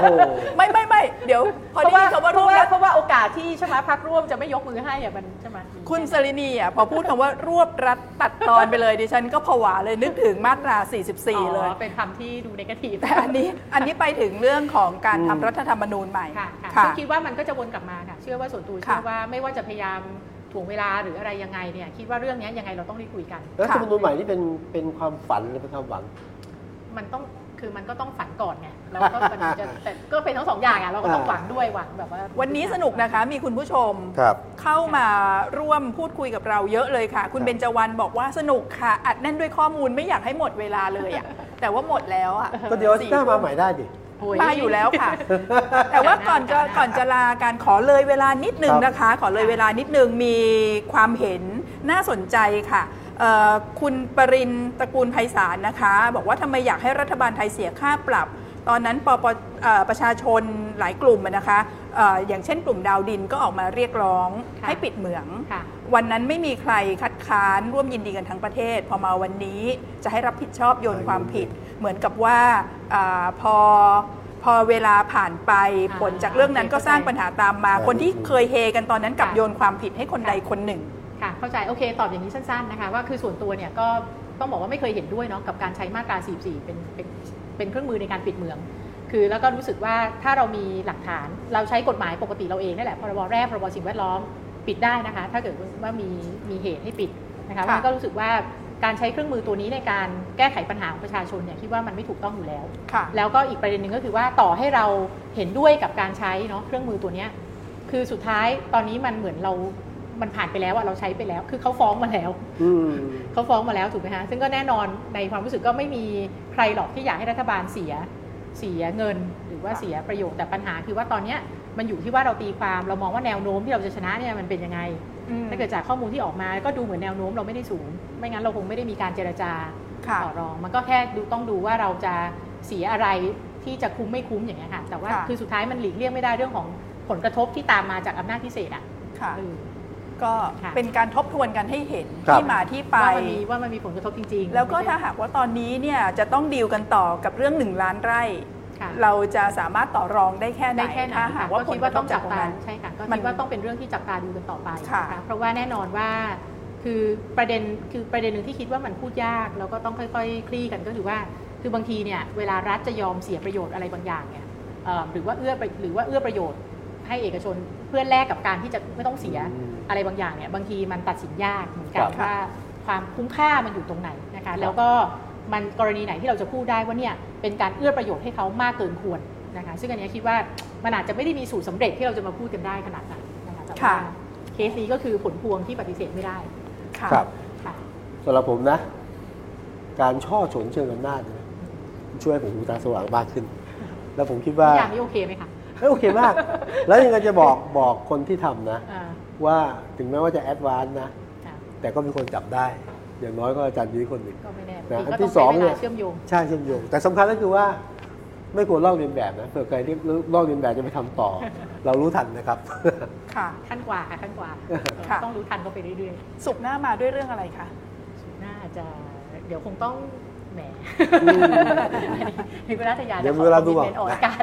ไม่ไม่ไม่เดี๋ยว พอได้ยินคำว่าเพรราวบว่ารัดเพราะว่าโอกาสที่ใช่ไหมพักร่วมจะไม่ยกมือให้อะมันใช่ไหมคุณสรินีอะพอพูดคำว่ารวบรัดตัดตอนไปเลยดิฉันก็ผวาเลยนึกถึงมาตรา 44 เลยเป็นคำที่ดูในกระทีแต่อันนี้อันนี้ไปถึงเรื่องของการอืมทำรัฐธรรมนูญใหม่ค่ะคิดว่ามันก็จะวนกลับมาค่ะเชื่อว่าส่วนตัวเชื่อว่าไม่ว่าจะพยายาม ถ่วงเวลาหรืออะไรยังไงเนี่ยคิดว่าเรื่องนี้ยังไงเราต้องได้คุยกันแล้วรัฐธรรมนูญใหม่นี่เป็นเป็นความฝันหรือเป็นความหวัง มันต้องคือมันก็ต้องฝันก่อนไงแล้วก็มันจะแต่ก็เป็นทั้งสองอย่างอะเราก็ต้องหวังด้วยหวังแบบว่าวันนี้สนุกนะคะมีคุณผู้ชมครับเข้ามาร่วมพูดคุยกับเราเยอะเลยค่ะ คุณครับเบญจวรรณบอกว่าสนุกค่ะ อัดแน่นด้วยข้อมูลไม่อยากให้หมดเวลาเลยอะแต่ว่าหมดแล้วอะก็เดี๋ยวสี่หน้ามาใหม่ได้ดิโอ้ย มาอยู่แล้วค่ะ แต่ว่าก่อนจะก่อนจะลาการขอเลยเวลานิดนึงครับนะคะ ขอเลยเวลานิดนึงมีความเห็นน่าสนใจค่ะเอ่อคุณปรินตระกูลไพศาลนะคะ บอกว่าทำไมอยากให้รัฐบาลไทยเสียค่าปรับ ตอนนั้นปปเอ่อประชาชนหลายกลุ่มอะนะคะเอ่ออย่างเช่นกลุ่มดาวดินก็ออกมาเรียกร้องค่ะให้ปิดเหมืองค่ะวันนั้นไม่มีใครคัดค้านร่วมยินดีกันทั้งประเทศ พอมาวันนี้จะให้รับผิดชอบโยนความผิด เหมือนกับว่าอาพอพอเวลาผ่านไปอ่าผลจากเรื่องนั้นก็สร้างปัญหาตามมาอ่าคนที่เคยเฮกันตอนนั้นกลับค่ะโยนความผิดให้คนใดคนหนึ่ง ค่ะ เข้าใจ โอเค ตอบอย่างนี้สั้นๆนะคะว่าคือส่วนตัวเนี่ยก็ต้องบอกว่าไม่เคยเห็นด้วยเนาะกับการใช้มาตรา 44 เป็นเป็นเป็นเครื่องมือในการปิดเมือง คือแล้วก็รู้สึกว่าถ้าเรามีหลักฐานเราใช้กฎหมายปกติเราเองนั่นแหละพรบแรกพรบสิ่งแวดล้อมปิดได้นะคะ ถ้าเกิดว่ามีมีเหตุให้ปิดนะคะเพราะฉะนั้นก็รู้สึกว่า การใช้เครื่องมือตัวนี้ในการแก้ไขปัญหาของประชาชนเนี่ยคิดว่ามันไม่ถูกต้องอยู่แล้วค่ะแล้วก็อีกประเด็นหนึ่งก็คือว่าต่อให้เราเห็นด้วยกับการใช้เนาะเครื่องมือตัวเนี้ยคือสุดท้ายตอนนี้มันเหมือนเรา มันผ่านไปแล้วอะเราใช้ไปแล้ว คือเขาฟ้องมาแล้วอืมเขาฟ้องมาแล้วถูกไหมฮะซึ่งก็แน่นอนในความรู้สึกก็ไม่มีใครหรอกที่อยากให้รัฐบาลเสียเสียเงิน หรือว่าค่ะเสียประโยชน์แต่ปัญหาคือว่าตอนเนี้ยมันอยู่ที่ว่าเราตีความเรามองว่าแนวโน้มที่เราจะชนะเนี่ยมันเป็นยังไงอืม ถ้าเกิดจากข้อมูลที่ออกมาก็ดูเหมือนแนวโน้มเราไม่ได้สูง ไม่งั้นเราคงไม่ได้มีการเจรจาค่ะต่อรอง มันก็แค่ดูต้องดูว่าเราจะเสียอะไรที่จะคุ้มไม่คุ้มอย่างเงี้ยค่ะแต่ว่าค่ะคือสุดท้ายมันหลีกเลี่ยงไม่ได้เรื่องของผลกระทบที่ตามมาจากอำนาจพิเศษอะค่ะเออก็ค่ะเป็นการทบทวนกันให้เห็นครับที่มาที่ไป ว่ามันมีว่ามันมีผลกระทบจริง ๆ แล้วก็ไม่ใช่ถ้าหากว่าตอนนี้เนี่ยจะต้องดีลกันต่อกับเรื่องหนึ่งล้านไร่ค่ะ เราจะสามารถต่อรองได้แค่ไหนได้แค่ไหนถ้าหาค่ะกว่าก็คิดว่าต้องจับผลกระทตาจกนั้นใช่ค่ะก็มัคินดว่าต้องเป็นเรื่องที่จับตาดูกันต่อไปค่ะนเพราะว่าแน่นอนว่าคือประเด็นคือประเด็นหนึ่งที่คิดว่ามันพูดยาก แล้วก็ต้องค่อยๆ คลี่กันก็คือว่า คือบางทีเนี่ยเวลารัฐจะยอมเสียประโยชน์อะไรบางอย่างเนี่ยเอ่อหรือว่าเอื้อประหรือว่าเอื้อประโยชน์ให้เอกชนเพื่อแลกกับการที่จะไม่ต้องเสียอืมอะไรบางอย่างเนี่ยบางทีมันตัดสินยากเหมือนกัครันบว่าความคุ้มค่ามันอยู่ตรงไหนนะครัคะบแล้วก็ มันกรณีไหนที่เราจะพูดได้ว่าเนี่ยเป็นการเอื้อประโยชน์ให้เขามากเกินควรนะคะซึ่งอันเนี้ยคิดว่ามันอาจจะไม่ได้มีสูตรสำเร็จที่เราจะมาพูดกันได้ขนาดนั้นนะคะแต่ว่าค่ะเคสนี้ก็คือผลพวงที่ปฏิเสธไม่ได้ค่ะครับค่ะสำหรับผมนะ การช่อฉนเชิงอำนาจเนี่ยมันช่วยให้ผมหูตาสว่างมากขึ้น แล้วผมคิดว่าทุกอย่างนี้โอเคไหมคะเอ้ยโอเคมาก แล้วยังไงจะบอกบอกคนที่ทำนะอ่าว่าถึงแม้ว่าจะ advance นะค่ะแต่ก็มีคนจับได้ อย่างน้อยก็อาจารย์ยุ้ยคนหนึ่งก็ไม่แน่นะบางทีอันก็ที่ต้องสองใช้เวเนี่ลายเชื่อมโยงใช่เชื่อมโยงแต่สำคัญก็คือว่าไม่ควรลอกเลียนแบบนะเผื่อใครที่ลอกเลียนแบบจะไปทำต่อ เรารู้ทันนะครับ ค่ะขั้นกว่าค่ะขั้นกว่าค่ะต้องรู้ทันเขาไปเรื่อยสุกร์หน้ามาด้วยเรื่องอะไรคะๆน่าจะเดี๋ยวคงต้องแหมอืมมีเวลาทยาเดี๋ยวมีเวลาดูก่ก่ออนนออกอากาศ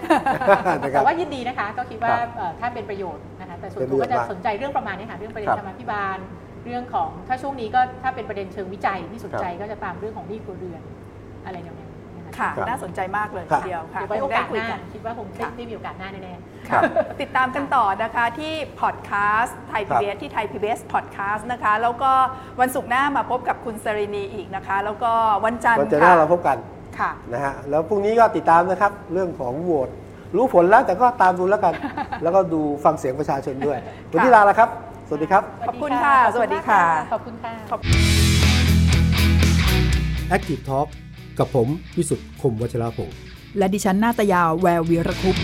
นะครับแต่ว่ายินดีนะคะ ก็คิดว่าครับเอ่อถ้าเป็นประโยชน์นะคะแต่ส่วนเป็นตัวก็ประโยชน์จะมากสนใจเรื่องประมาณนี้ค่ะเรื่องประเด็นครับธรรมาภิบาล เรื่องของถ้าช่วงนี้ก็ถ้าเป็นประเด็นเชิงวิจัยที่สนใจครับก็จะตามเรื่องของหนี้ครัวเรือนอะไรแนวๆนี้นะคะค่ะครับน่าสนใจมากเลยครัทีบเดียวค่ะเดี๋ยวไว้โอกาสคงหได้คุยน้ากันคิดว่าคงได้ค่ะได้มีโอกาสหน้าแน่ครับติดตามกันต่อนะคะที่พอดแคสต์ไทยครับ PBS ที่ไทย PBS Podcast นะคะ แล้วก็วันศุกร์หน้ามาพบกับคุณสรินีอีกนะคะ แล้วก็วันจันทวันร์จะหน้าค่ะเราพบกันค่ะนะฮะแล้วพรุ่งนี้ก็ติดตามนะครับเรื่องของโหวตรู้ผลแล้วแต่ก็ตามดูแล้วกัน แล้วก็ดูฟังเสียงประชาชนด้วยวันนี้ลาแล้วครับ สวัสดีครับๆขอบคุณค่ะ สวัสดีค่ะ ขอบคุณค่ะ Active Talk กับผมวิสุทธ์คมวัชราภงศ์และดิฉันนาตยาแวววีรคุปต์